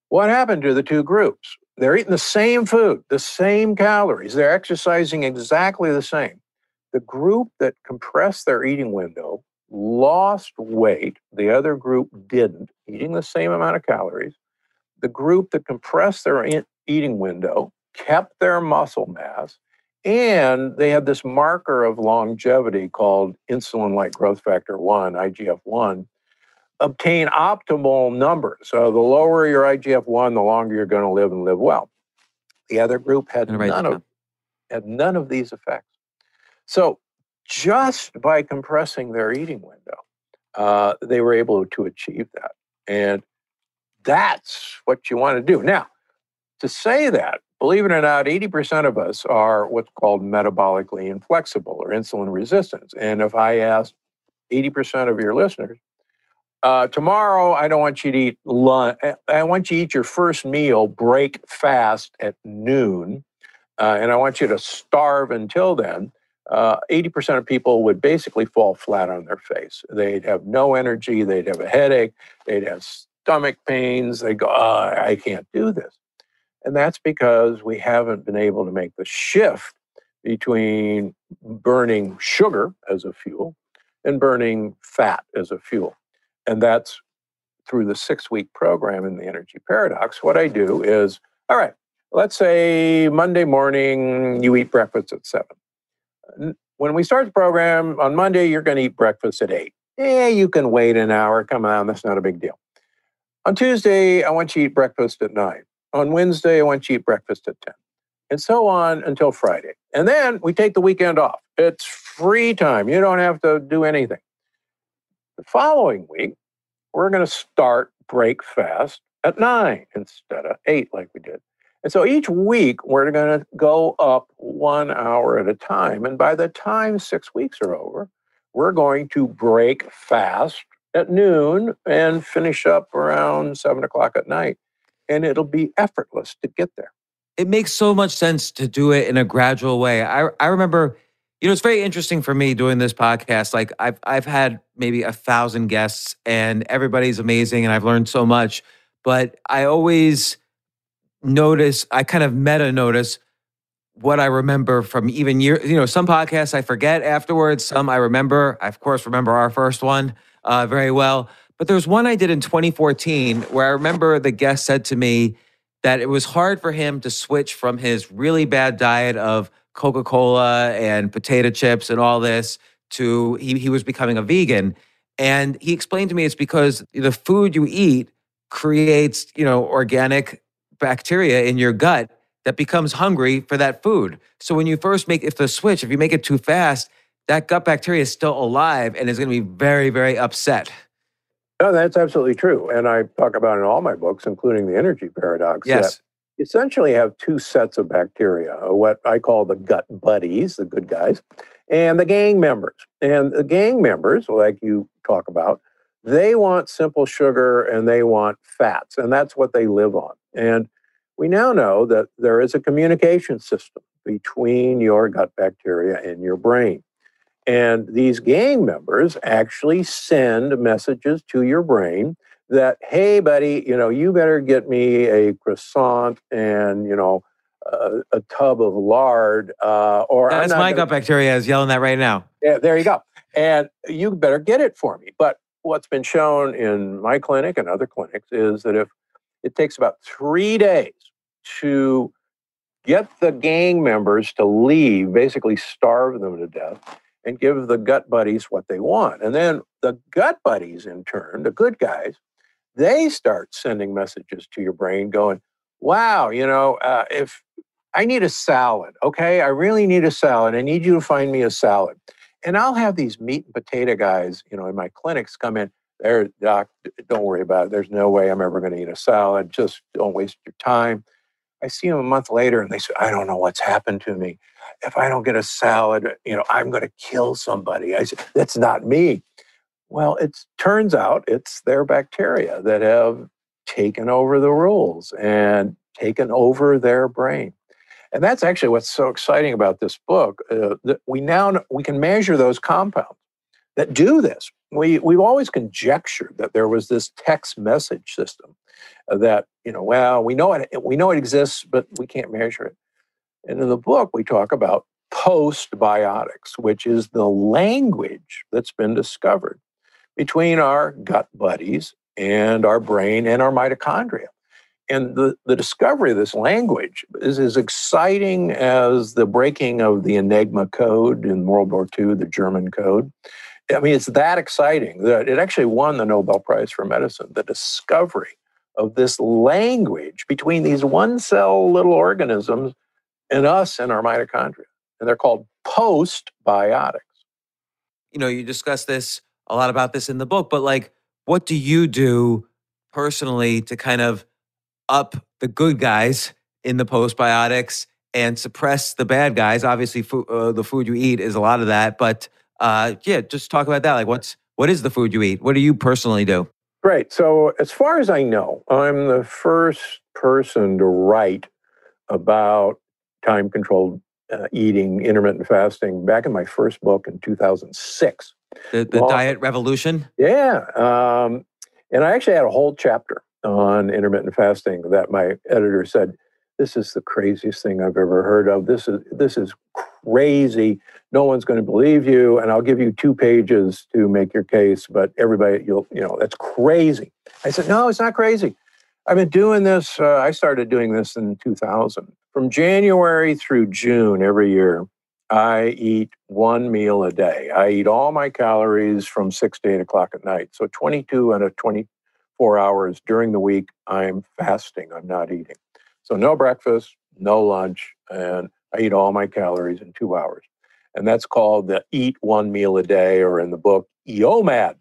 What happened to the two groups? They're eating the same food, the same calories, they're exercising exactly the same. The group that compressed their eating window lost weight, the other group didn't, eating the same amount of calories. The group that compressed their eating window kept their muscle mass, and they had this marker of longevity called insulin like growth factor 1, IGF 1, obtain optimal numbers. So the lower your IGF one, the longer you're going to live and live well. The other group had none of had none of these effects. So just by compressing their eating window, uh, they were able to achieve that, and that's what you want to do. Now, to say that, believe it or not, 80% of us are what's called metabolically inflexible or insulin resistant. And if I ask 80% of your listeners, uh, tomorrow, I don't want you to eat lunch. I want you to eat your first meal, break fast at noon, uh, and I want you to starve until then. Uh, 80% of people would basically fall flat on their face. They'd have no energy, they'd have a headache, they'd have stomach pains. They go, oh, I can't do this. And that's because we haven't been able to make the shift between burning sugar as a fuel and burning fat as a fuel. And that's through the six week program in the energy paradox. What I do is, all right, let's say Monday morning you eat breakfast at seven. When we start the program on Monday, you're going to eat breakfast at eight. Yeah, you can wait an hour, come on, that's not a big deal. On Tuesday, I want you to eat breakfast at nine. On Wednesday, I want you to eat breakfast at 10. And so on until Friday. And then we take the weekend off. It's free time. You don't have to do anything. The following week, we're going to start break fast at nine instead of eight, like we did. And so each week, we're going to go up one hour at a time. And by the time six weeks are over, we're going to break fast at noon and finish up around seven o'clock at night. And it'll be effortless to get there. It makes so much sense to do it in a gradual way. I, I remember you know, it's very interesting for me doing this podcast. Like I've I've had maybe a thousand guests and everybody's amazing and I've learned so much. But I always notice, I kind of meta notice what I remember from even year, you know, some podcasts I forget afterwards, some I remember. I of course remember our first one uh, very well. But there's one I did in 2014 where I remember the guest said to me that it was hard for him to switch from his really bad diet of Coca Cola and potato chips and all this to he, he was becoming a vegan. And he explained to me it's because the food you eat creates, you know, organic bacteria in your gut that becomes hungry for that food. So when you first make if the switch, if you make it too fast, that gut bacteria is still alive and is going to be very, very upset. No, that's absolutely true. And I talk about in all my books, including the energy paradox. Yes essentially have two sets of bacteria, uh, what I call the gut buddies, the good guys, and the gang members. And the gang members, like you talk about, they want simple sugar and they want fats, and that's what they live on. And we now know that there is a communication system between your gut bacteria and your brain. And these gang members actually send messages to your brain that, hey, buddy, you know, you better get me a croissant and, you know, a, a tub of lard. Uh, or that's my gut bacteria is yelling that right now. Yeah, there you go. And you better get it for me. But what's been shown in my clinic and other clinics is that if it takes about three days to get the gang members to leave, basically starve them to death, and give the gut buddies what they want. And then the gut buddies, in turn, the good guys, they start sending messages to your brain going, wow, you know, uh, if I need a salad, okay, I really need a salad. I need you to find me a salad. And I'll have these meat and potato guys, you know, in my clinics come in. There, doc, don't worry about it. There's no way I'm ever going to eat a salad. Just don't waste your time. I see them a month later and they say, I don't know what's happened to me. If I don't get a salad, you know, I'm going to kill somebody. I said, that's not me. Well, it turns out it's their bacteria that have taken over the rules and taken over their brain. And that's actually what's so exciting about this book. Uh, that we now we can measure those compounds that do this. We we've always conjectured that there was this text message system that you know. Well, we know it we know it exists, but we can't measure it. And in the book, we talk about postbiotics, which is the language that's been discovered between our gut buddies and our brain and our mitochondria. And the, the discovery of this language is as exciting as the breaking of the Enigma code in World War II, the German code. I mean, it's that exciting that it actually won the Nobel Prize for Medicine, the discovery of this language between these one cell little organisms and us and our mitochondria. And they're called postbiotics. You know, you discuss this a lot about this in the book, but like, what do you do personally to kind of up the good guys in the postbiotics and suppress the bad guys? Obviously, uh, the food you eat is a lot of that, but uh, yeah, just talk about that. Like, what's what is the food you eat? What do you personally do? Great. So, as far as I know, I'm the first person to write about time controlled uh, eating, intermittent fasting, back in my first book in 2006. The, the well, diet revolution? Yeah. Um, and I actually had a whole chapter on intermittent fasting that my editor said, this is the craziest thing I've ever heard of. This is this is crazy. No one's going to believe you, and I'll give you two pages to make your case. But everybody, you'll you know that's crazy. I said, no, it's not crazy. I've been doing this. Uh, I started doing this in 2000. From January through June every year, I eat one meal a day. I eat all my calories from six to eight o'clock at night. So 22 and a 24 hours during the week, I'm fasting. I'm not eating. So no breakfast, no lunch, and I eat all my calories in two hours. And that's called the eat one meal a day, or in the book, EOMAD.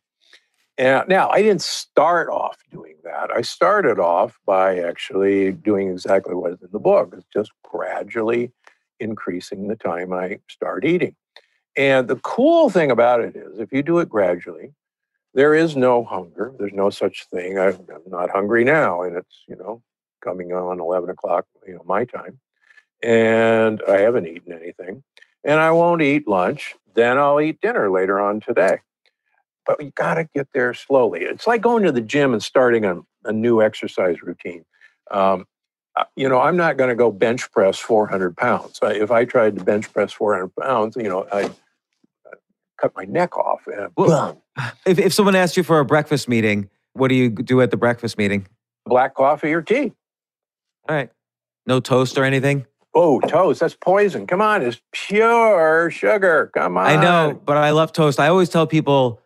And now I didn't start off doing that. I started off by actually doing exactly what is in the book. It's just gradually increasing the time I start eating. And the cool thing about it is, if you do it gradually, there is no hunger. There's no such thing. I'm not hungry now, and it's you know coming on 11 o'clock, you know my time, and I haven't eaten anything, and I won't eat lunch. Then I'll eat dinner later on today. But you got to get there slowly. It's like going to the gym and starting a, a new exercise routine. Um, uh, you know, I'm not going to go bench press 400 pounds. If I tried to bench press 400 pounds, you know, I cut my neck off. Well, if, if someone asked you for a breakfast meeting, what do you do at the breakfast meeting? Black coffee or tea. All right. No toast or anything? Oh, toast. That's poison. Come on. It's pure sugar. Come on. I know, but I love toast. I always tell people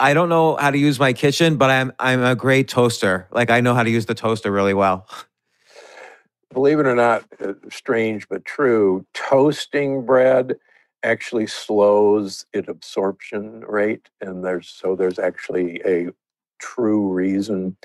I don't know how to use my kitchen, but I'm I'm a great toaster. Like I know how to use the toaster really well. believe it or not, uh, strange but true, toasting bread actually slows its absorption rate. And there's so there's actually a true reason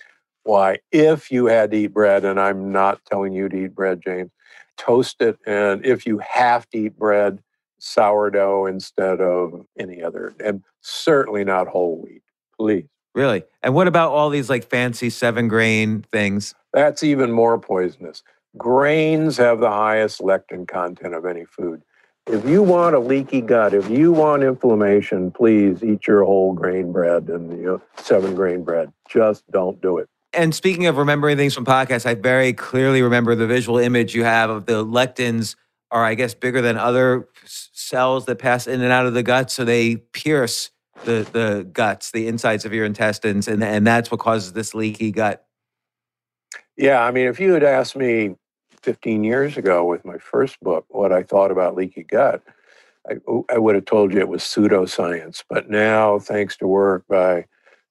why, if you had to eat bread, and I'm not telling you to eat bread, James, toast it. And if you have to eat bread, sourdough instead of any other, and certainly not whole wheat, please. Really? And what about all these like fancy seven grain things? That's even more poisonous. Grains have the highest lectin content of any food. If you want a leaky gut, if you want inflammation, please eat your whole grain bread and you know, seven grain bread. Just don't do it. And speaking of remembering things from podcasts, I very clearly remember the visual image you have of the lectins are, I guess, bigger than other cells that pass in and out of the gut. So they pierce the, the guts, the insides of your intestines, and, and that's what causes this leaky gut. Yeah, I mean, if you had asked me 15 years ago with my first book, what I thought about leaky gut, I, I would have told you it was pseudoscience. But now, thanks to work by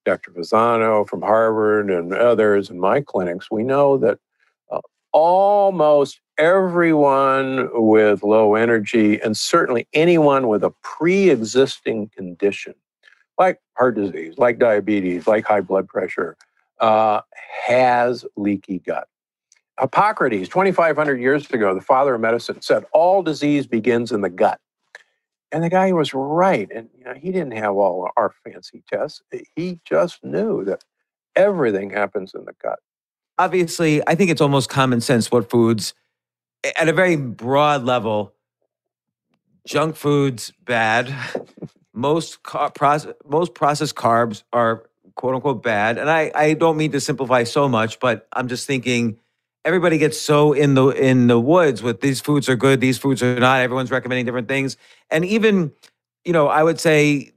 Dr. Fasano from Harvard and others in my clinics, we know that almost everyone with low energy, and certainly anyone with a pre existing condition, like heart disease, like diabetes, like high blood pressure, uh, has leaky gut. Hippocrates, 2,500 years ago, the father of medicine, said all disease begins in the gut. And the guy was right. And you know, he didn't have all our fancy tests. He just knew that everything happens in the gut. Obviously, I think it's almost common sense what foods, at a very broad level, junk foods bad. most car- process, most processed carbs are quote unquote bad. And I, I don't mean to simplify so much, but I'm just thinking everybody gets so in the in the woods with these foods are good, these foods are not. Everyone's recommending different things, and even you know, I would say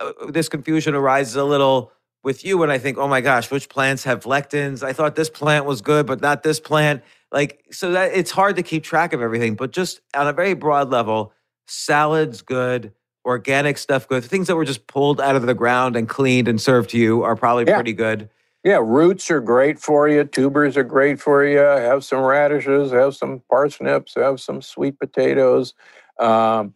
uh, this confusion arises a little with you when I think, oh my gosh, which plants have lectins? I thought this plant was good, but not this plant. Like, so that it's hard to keep track of everything. But just on a very broad level, salads good, organic stuff good. Things that were just pulled out of the ground and cleaned and served to you are probably yeah. pretty good. Yeah, roots are great for you. Tubers are great for you. Have some radishes, have some parsnips, have some sweet potatoes. Um,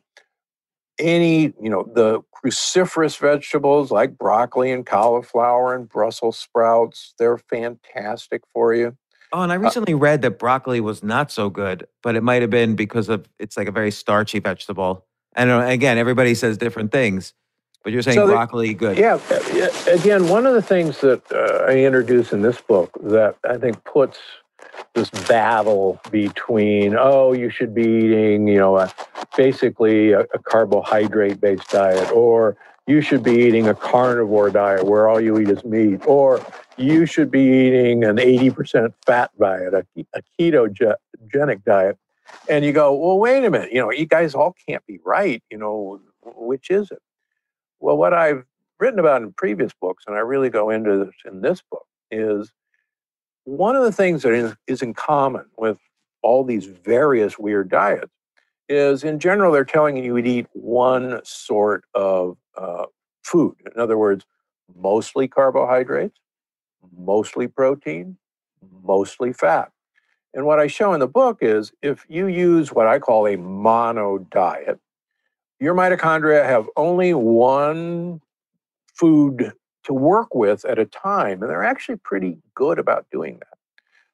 any, you know, the cruciferous vegetables like broccoli and cauliflower and Brussels sprouts, they're fantastic for you. Oh, and I uh recently uh, read that broccoli was not so good, but it might have been because of it's like a very starchy vegetable. And again, everybody says different things. But you're saying so broccoli, good. Yeah. Again, one of the things that uh, I introduce in this book that I think puts this battle between, oh, you should be eating, you know, a, basically a, a carbohydrate based diet, or you should be eating a carnivore diet where all you eat is meat, or you should be eating an 80% fat diet, a, a ketogenic diet. And you go, well, wait a minute, you know, you guys all can't be right. You know, which is it? Well, what I've written about in previous books, and I really go into this in this book, is one of the things that is in common with all these various weird diets is in general they're telling you to eat one sort of uh, food. In other words, mostly carbohydrates, mostly protein, mostly fat. And what I show in the book is if you use what I call a mono diet, your mitochondria have only one food to work with at a time, and they're actually pretty good about doing that.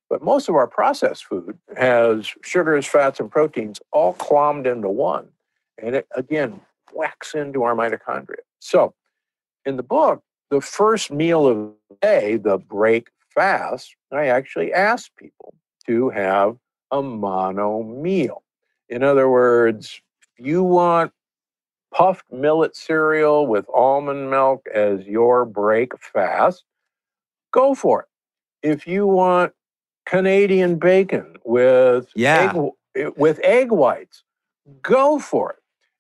But most of our processed food has sugars, fats, and proteins all clommed into one. And it, again, whacks into our mitochondria. So in the book, the first meal of the day, the break fast, I actually ask people to have a mono meal. In other words, if you want puffed millet cereal with almond milk as your break fast, go for it. If you want Canadian bacon with yeah. egg, with egg whites, go for it.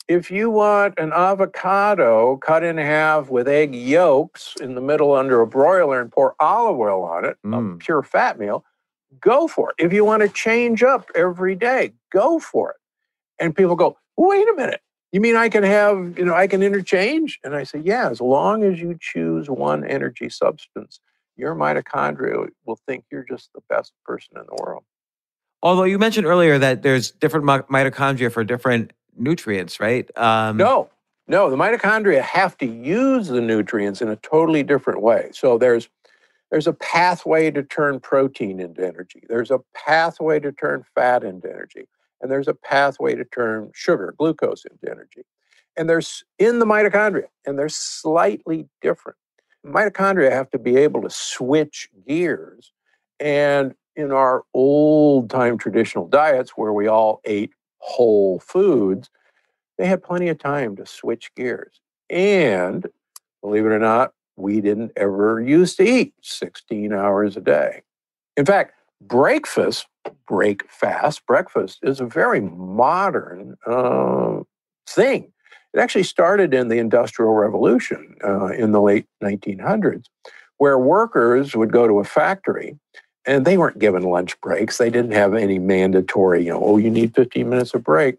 If you want an avocado cut in half with egg yolks in the middle under a broiler and pour olive oil on it, mm. a pure fat meal, go for it. If you want to change up every day, go for it. And people go, wait a minute you mean I can have, you know, I can interchange? And I say, yeah, as long as you choose one energy substance, your mitochondria will think you're just the best person in the world. Although you mentioned earlier that there's different mitochondria for different nutrients, right? Um, no, no, the mitochondria have to use the nutrients in a totally different way. So there's there's a pathway to turn protein into energy. There's a pathway to turn fat into energy and there's a pathway to turn sugar, glucose, into energy. And there's in the mitochondria, and they're slightly different. Mitochondria have to be able to switch gears. And in our old time traditional diets, where we all ate whole foods, they had plenty of time to switch gears. And believe it or not, we didn't ever used to eat 16 hours a day. In fact, breakfast break fast breakfast is a very modern uh, thing. It actually started in the Industrial Revolution uh, in the late 1900s, where workers would go to a factory And they weren't given lunch breaks. They didn't have any mandatory, you know, oh, you need 15 minutes of break.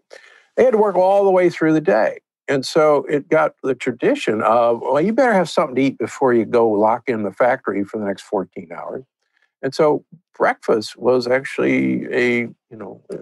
They had to work all the way through the day. And so it got the tradition of, well, you better have something to eat before you go lock in the factory for the next 14 hours. And so breakfast was actually a, you know, uh,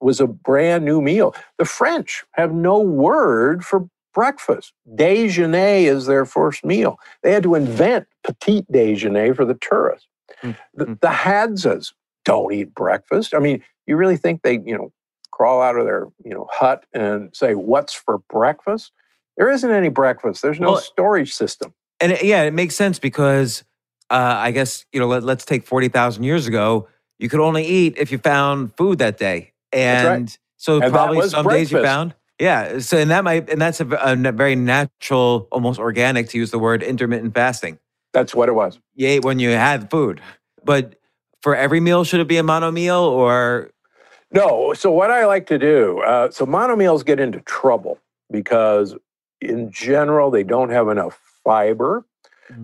was a brand new meal. The French have no word for breakfast. Déjeuner is their first meal. They had to mm. invent petit déjeuner for the tourists. Mm-hmm. The, mm. the Hadzas don't eat breakfast. I mean, you really think they, you know, crawl out of their, you know, hut and say, "What's for breakfast?" There isn't any breakfast. There's no well, storage system. And it, yeah, it makes sense because uh, I guess you know, let, us take forty thousand years ago. You could only eat if you found food that day, and right. so and probably some breakfast. days you found. Yeah, so and that might and that's a, a, very natural, almost organic to use the word intermittent fasting. That's what it was. You ate when you had food, but for every meal, should it be a mono meal or? No. So what I like to do, uh, so mono meals get into trouble because in general they don't have enough fiber.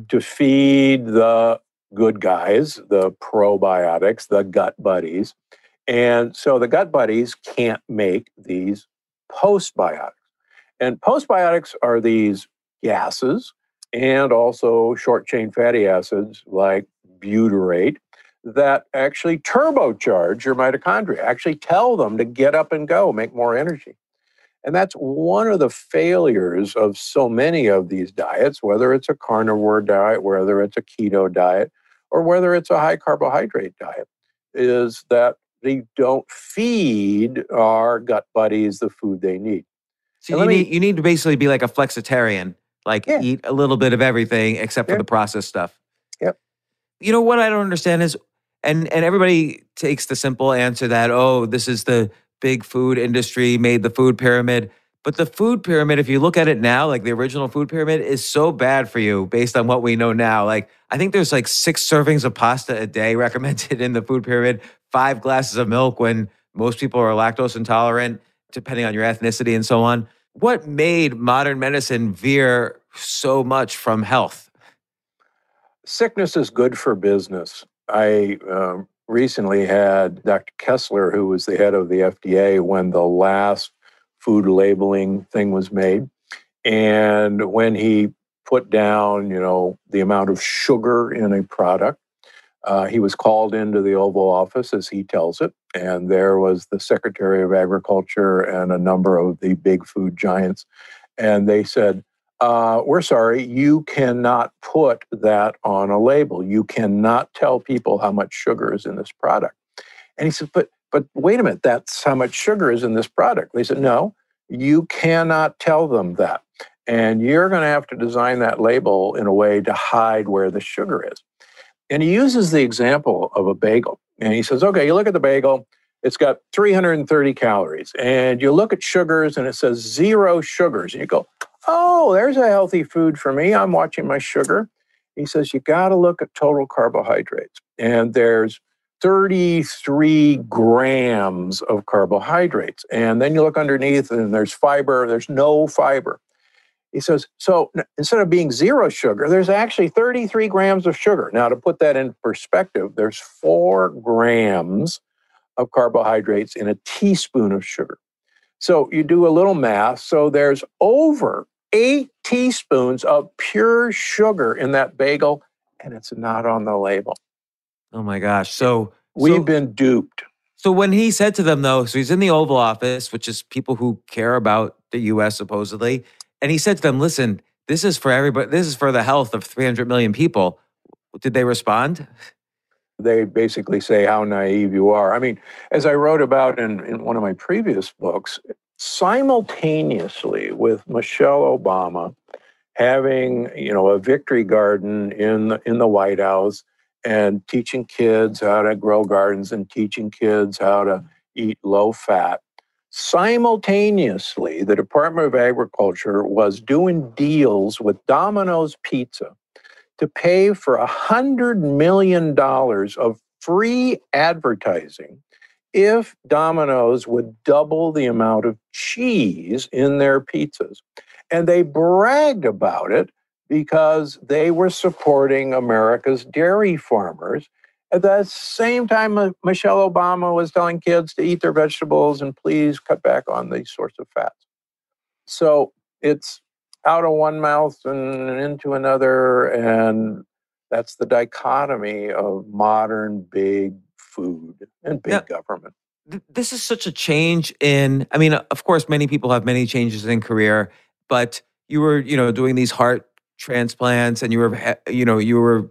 To feed the good guys, the probiotics, the gut buddies. And so the gut buddies can't make these postbiotics. And postbiotics are these gases and also short chain fatty acids like butyrate that actually turbocharge your mitochondria, actually tell them to get up and go, make more energy. And that's one of the failures of so many of these diets, whether it's a carnivore diet, whether it's a keto diet, or whether it's a high carbohydrate diet, is that they don't feed our gut buddies the food they need. So you me, need you need to basically be like a flexitarian, like yeah. eat a little bit of everything except for the processed stuff. Yep. You know what I don't understand is and and everybody takes the simple answer that oh this is the big food industry made the food pyramid. But the food pyramid if you look at it now like the original food pyramid is so bad for you based on what we know now. Like i think there's like six servings of pasta a day recommended in the food pyramid five glasses of milk when most people are lactose intolerant depending on your ethnicity and so on. What made modern medicine veer so much from health? Sickness is good for business. I um, recently had Dr. Kessler, who was the head of the FDA when the last food labeling thing was made. And when he put down, you know, the amount of sugar in a product, uh, he was called into the Oval Office, as he tells it, and there was the Secretary of Agriculture and a number of the big food giants. And they said, uh, we're sorry, you cannot put that on a label. You cannot tell people how much sugar is in this product. And he said, but but wait a minute, that's how much sugar is in this product. They said, no, you cannot tell them that. And you're going to have to design that label in a way to hide where the sugar is. And he uses the example of a bagel. And he says, okay, you look at the bagel, it's got 330 calories. And you look at sugars and it says zero sugars. And you go, oh, there's a healthy food for me. I'm watching my sugar. He says, you got to look at total carbohydrates. And there's 33 grams of carbohydrates. And then you look underneath and there's fiber, there's no fiber. He says, so instead of being zero sugar, there's actually 33 grams of sugar. Now, to put that in perspective, there's four grams of carbohydrates in a teaspoon of sugar. So you do a little math. So there's over eight teaspoons of pure sugar in that bagel, and it's not on the label. Oh my gosh. So we've so, been duped. So when he said to them, though, so he's in the Oval Office, which is people who care about the US supposedly, and he said to them, listen, this is for everybody, this is for the health of 300 million people. Did they respond? They basically say how naive you are. I mean, as I wrote about in, in one of my previous books, simultaneously with Michelle Obama having you know a victory garden in the, in the White House and teaching kids how to grow gardens and teaching kids how to eat low fat simultaneously the Department of Agriculture was doing deals with Domino's Pizza to pay for a hundred million dollars of free advertising if Domino's would double the amount of cheese in their pizzas. And they bragged about it because they were supporting America's dairy farmers. At the same time, Michelle Obama was telling kids to eat their vegetables and please cut back on these sorts of fats. So it's out of one mouth and into another. And that's the dichotomy of modern big food and big government. This is such a change in, I mean, of course, many people have many changes in career, but you were, you know, doing these heart transplants and you were, eh, you know, you were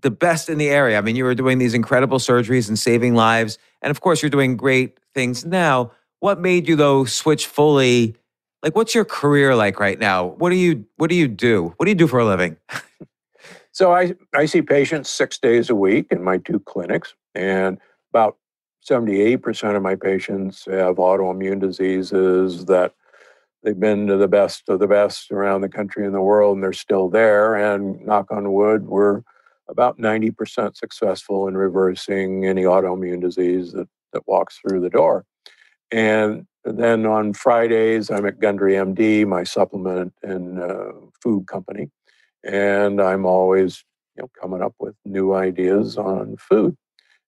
the best in the area. I mean, you were doing these incredible surgeries and saving lives. And of course, you're doing great things now. What made you, though, switch fully? Like, what's your career like right now? What do you What do you do? What do you do for a living? so I I see patients six days a week in my two clinics, and about 78% of my patients have autoimmune diseases that they've been to the best of the best around the country and the world, and they're still there. And knock on wood, we're about 90% successful in reversing any autoimmune disease that, that walks through the door. And then on Fridays, I'm at Gundry MD, my supplement and uh, food company. And I'm always you know, coming up with new ideas on food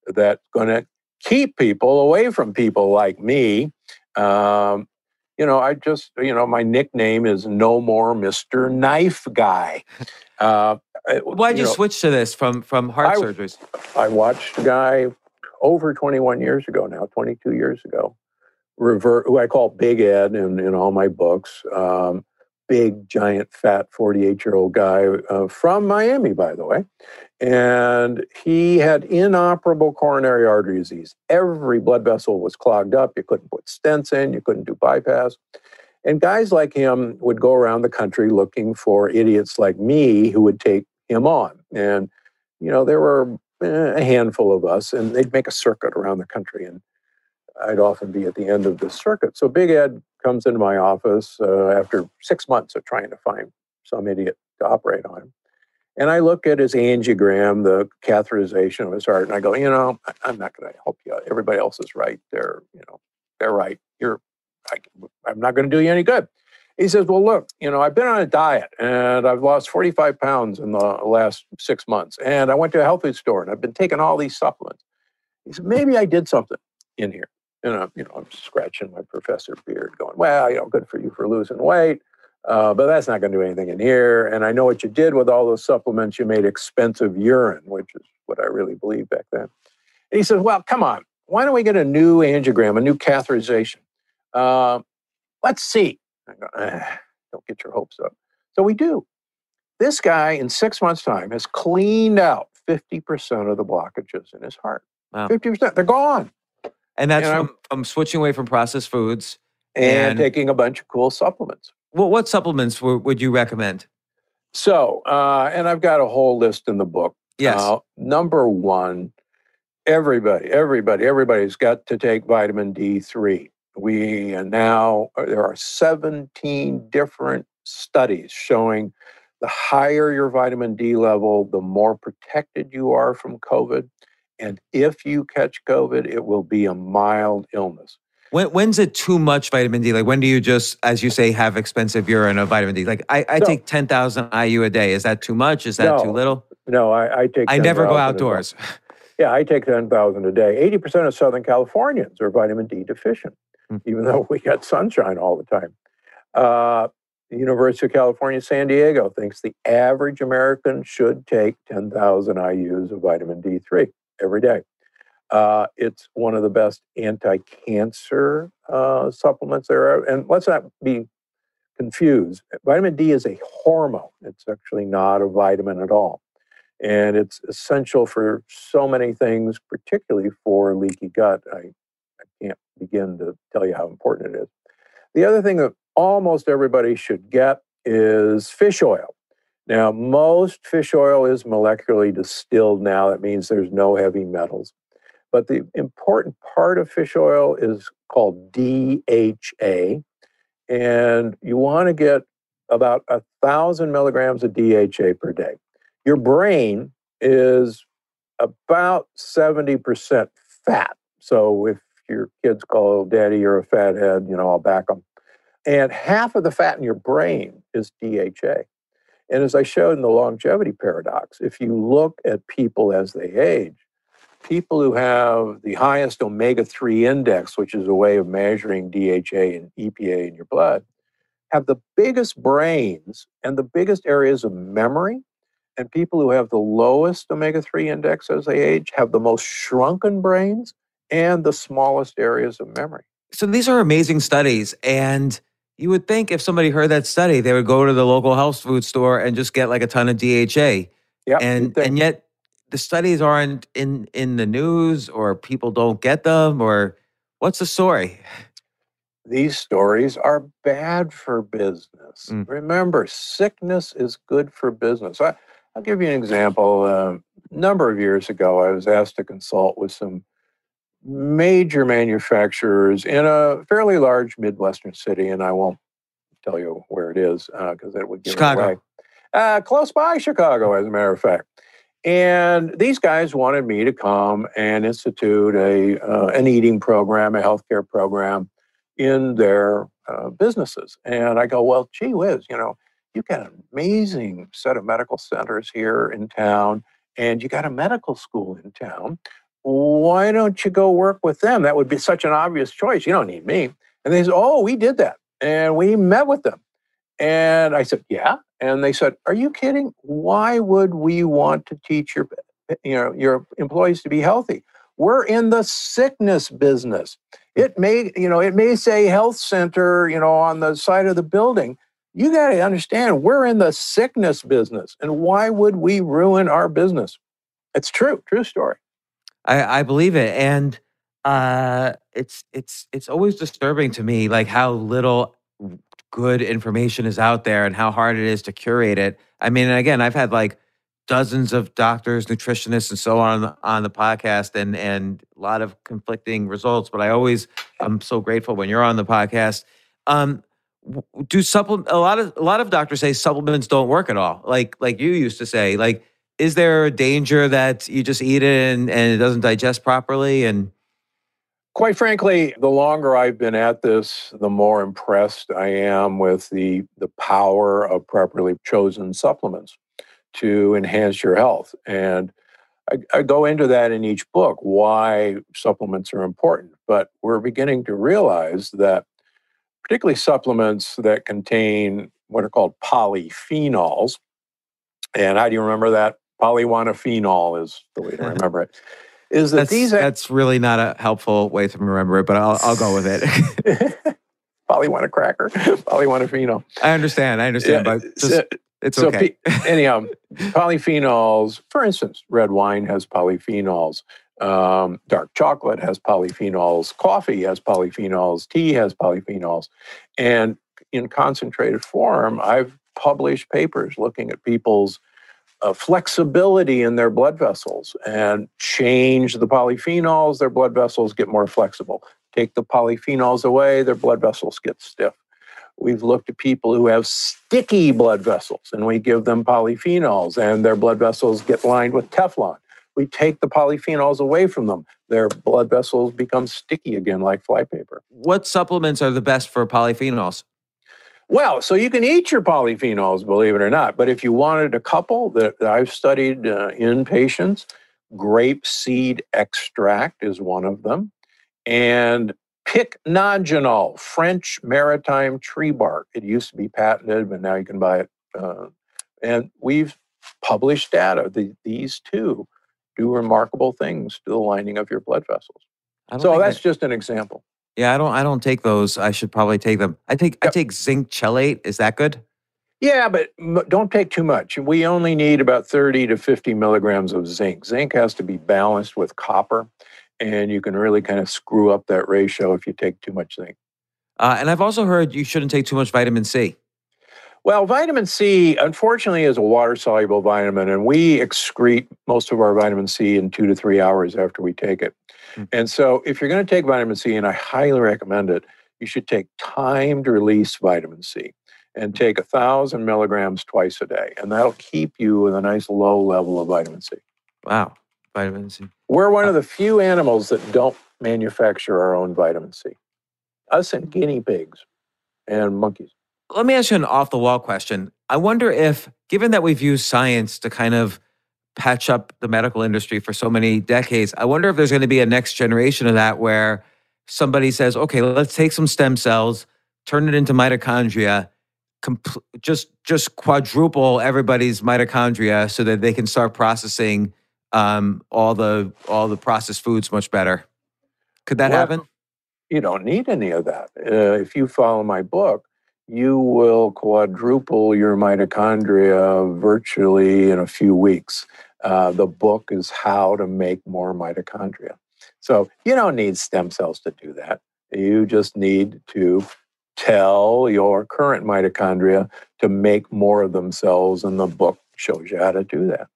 that's going to keep people away from people like me. Um, you know, I just, you know, my nickname is No More Mr. Knife Guy. Uh, Why'd you, you know, switch to this from from heart I, surgeries? I watched a guy over 21 years ago now, 22 years ago, revert who I call Big Ed in, in all my books. Um, big, giant, fat 48 year old guy uh, from Miami, by the way. And he had inoperable coronary artery disease. Every blood vessel was clogged up. You couldn't put stents in, you couldn't do bypass. And guys like him would go around the country looking for idiots like me who would take him on. And, you know, there were eh, a handful of us, and they'd make a circuit around the country. And I'd often be at the end of the circuit. So Big Ed comes into my office uh, after six months of trying to find some idiot to operate on him. And I look at his angiogram, the catheterization of his heart, and I go, you know, I'm not going to help you. Everybody else is right. They're, you know, they're right. You're, I, I'm not going to do you any good. He says, Well, look, you know, I've been on a diet and I've lost 45 pounds in the last six months. And I went to a health food store and I've been taking all these supplements. He said, Maybe I did something in here. And I'm, you know, I'm scratching my professor beard, going, Well, you know, good for you for losing weight. Uh, but that's not going to do anything in here. And I know what you did with all those supplements. You made expensive urine, which is what I really believed back then. And he says, Well, come on. Why don't we get a new angiogram, a new catheterization? Uh, let's see. I go, eh, don't get your hopes up. So we do. This guy, in six months' time, has cleaned out 50% of the blockages in his heart. Wow. 50%. They're gone. And that's and from, from, switching away from processed foods and, and, taking a bunch of cool supplements. Well, what supplements w- would you recommend? So, uh, and I've got a whole list in the book. Yes. Uh, number one, everybody, everybody, everybody's got to take vitamin D3. We now, uh, there are 17 different studies showing the higher your vitamin D level, the more protected you are from COVID. And if you catch COVID, it will be a mild illness. When, when's it too much vitamin D? Like when do you just, as you say, have expensive urine of vitamin D? Like I, I no. take 10,000 IU a day. Is that too much? Is that no. too little? No, I, I take. I never go outdoors. Yeah, I take 10,000 a day. 80% of Southern Californians are vitamin D deficient. Mm. even though we got sunshine all the time. Uh, the University of California, San Diego thinks the average American should take 10,000 IUs of vitamin D3 every day. Uh, it's one of the best anti-cancer uh, supplements there are. And let's not be confused. Vitamin D is a hormone. It's actually not a vitamin at all. And it's essential for so many things, particularly for leaky gut. I can't begin to tell you how important it is. The other thing that almost everybody should get is fish oil. Now, most fish oil is molecularly distilled now. That means there's no heavy metals. But the important part of fish oil is called DHA. And you want to get about a thousand milligrams of DHA per day. Your brain is about 70% fat. So if your kids call daddy, you're a fathead, you know, I'll back them. And half of the fat in your brain is DHA. And as I showed in the longevity paradox, if you look at people as they age, people who have the highest omega 3 index, which is a way of measuring DHA and EPA in your blood, have the biggest brains and the biggest areas of memory. And people who have the lowest omega 3 index as they age have the most shrunken brains and the smallest areas of memory. So these are amazing studies. And you would think if somebody heard that study, they would go to the local health food store and just get like a ton of DHA. Yeah. And and yet the studies aren't in in the news or people don't get them or what's the story? These stories are bad for business. Mm. Remember, sickness is good for business. I, I'll give you an example. A number of years ago, I was asked to consult with some major manufacturers in a fairly large Midwestern city, and I won't tell you where it is because it would give Chicago. away. Uh, close by Chicago, as a matter of fact. And these guys wanted me to come and institute a uh, an eating program, a healthcare program in their uh, businesses. And I go, well, gee whiz, you know, you've got an amazing set of medical centers here in town, and you got a medical school in town. Why don't you go work with them? That would be such an obvious choice. You don't need me. And they said, oh, we did that. And we met with them. And I said, yeah. And they said, are you kidding? Why would we want to teach your, you know, your employees to be healthy? We're in the sickness business. It may, you know, it may say health center, you know, on the side of the building. You got to understand, we're in the sickness business. And why would we ruin our business? It's true, true story. I, I believe it. And uh it's it's it's always disturbing to me like how little good information is out there and how hard it is to curate it. I mean, and again, I've had like dozens of doctors, nutritionists, and so on on the podcast, and and a lot of conflicting results. But I always I'm so grateful when you're on the podcast. Um, do supplement a lot of a lot of doctors say supplements don't work at all. Like like you used to say. Like, is there a danger that you just eat it and, and it doesn't digest properly? And Quite frankly, the longer I've been at this, the more impressed I am with the, the power of properly chosen supplements to enhance your health. And I, I go into that in each book why supplements are important. But we're beginning to realize that, particularly supplements that contain what are called polyphenols, and how do you remember that? Polywanaphenol is the way to remember it. Is that that's these that's really not a helpful way to remember it, but I'll I'll go with it. Polywana cracker, polywanaphenol. I understand. I understand, Yeah, but just, so- it's so okay. pe- anyhow, polyphenols. For instance, red wine has polyphenols. Um, dark chocolate has polyphenols. Coffee has polyphenols. Tea has polyphenols. And in concentrated form, I've published papers looking at people's uh, flexibility in their blood vessels and change the polyphenols. Their blood vessels get more flexible. Take the polyphenols away, their blood vessels get stiff. We've looked at people who have sticky blood vessels and we give them polyphenols and their blood vessels get lined with Teflon. We take the polyphenols away from them. Their blood vessels become sticky again like flypaper. what supplements are the best for polyphenols? Well, so you can eat your polyphenols, believe it or not. But if you wanted a couple that, that I've studied uh, in patients, grape seed extract is one of them. And pycnogenol, French maritime tree bark. It used to be patented, but now you can buy it. Uh, and we've published data. The, these two do remarkable things to the lining of your blood vessels. So that's that- just an example. Yeah. I don't I don't take those. I should probably take them. I take I take zinc chelate. Is that good? Yeah, but m- don't take too much. We only need about 30 to 50 milligrams of zinc. Zinc has to be balanced with copper, and you can really kind of screw up that ratio if you take too much zinc. Uh, and I've also heard you shouldn't take too much vitamin C. Well, vitamin C, unfortunately, is a water soluble vitamin, and we excrete most of our vitamin C in two to three hours after we take it. Mm. And so, if you're going to take vitamin C, and I highly recommend it, you should take timed release vitamin C and take a thousand milligrams twice a day, and that'll keep you with a nice low level of vitamin C. Wow, vitamin C. We're one of the few animals that don't manufacture our own vitamin C. Us and guinea pigs and monkeys. Let me ask you an off the wall question. I wonder if, given that we've used science to kind of patch up the medical industry for so many decades, I wonder if there's going to be a next generation of that where somebody says, okay, let's take some stem cells, turn it into mitochondria, compl- just just quadruple everybody's mitochondria so that they can start processing um, all the all the processed foods much better. Could that Well, happen? You don't need any of that. Uh, if you follow my book, you will quadruple your mitochondria virtually in a few weeks. Uh, the book is how to make more mitochondria. So you don't need stem cells to do that. You just need to tell your current mitochondria to make more of themselves, and the book shows you how to do that.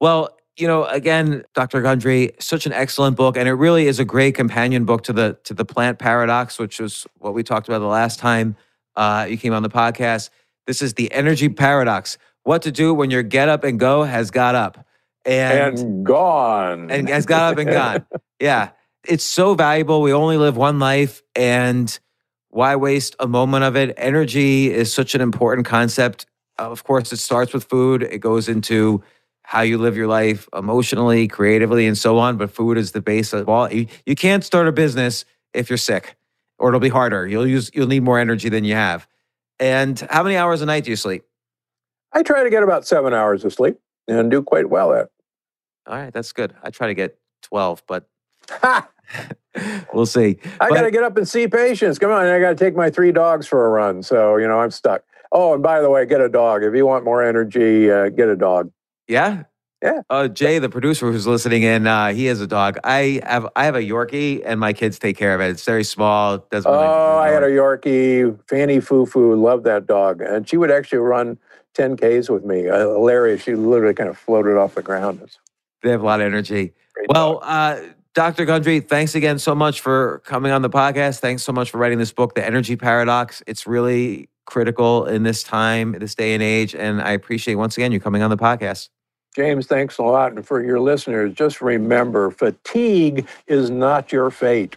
Well, you know, again, Dr. Gundry, such an excellent book, and it really is a great companion book to the to the plant paradox, which was what we talked about the last time uh, you came on the podcast. This is the energy paradox: what to do when your get up and go has got up, and And, gone. and has got up and gone. Yeah, it's so valuable. We only live one life, and why waste a moment of it? Energy is such an important concept. Of course, it starts with food. It goes into how you live your life emotionally, creatively, and so on. But food is the base of all. You, you can't start a business if you're sick, or it'll be harder. You'll use you'll need more energy than you have. And how many hours a night do you sleep? I try to get about seven hours of sleep and do quite well at. All right, that's good. I try to get twelve, but we'll see. I got to get up and see patients. Come on, I got to take my three dogs for a run. So you know I'm stuck. Oh, and by the way, get a dog if you want more energy. Uh, get a dog. Yeah. Yeah. Uh, Jay, the producer who's listening in, uh, he has a dog. I have I have a Yorkie, and my kids take care of it. It's very small. Doesn't. really- Oh, I had a Yorkie, Fanny Foo, loved that dog, and she would actually run 10 Ks with me. Uh, hilarious. She literally kind of floated off the ground. They have a lot of energy. great Well, uh, Dr. Gundry, thanks again so much for coming on the podcast. Thanks so much for writing this book, The Energy Paradox. It's really critical in this time, this day and age, and I appreciate once again you coming on the podcast. James, thanks a lot. And for your listeners, just remember fatigue is not your fate.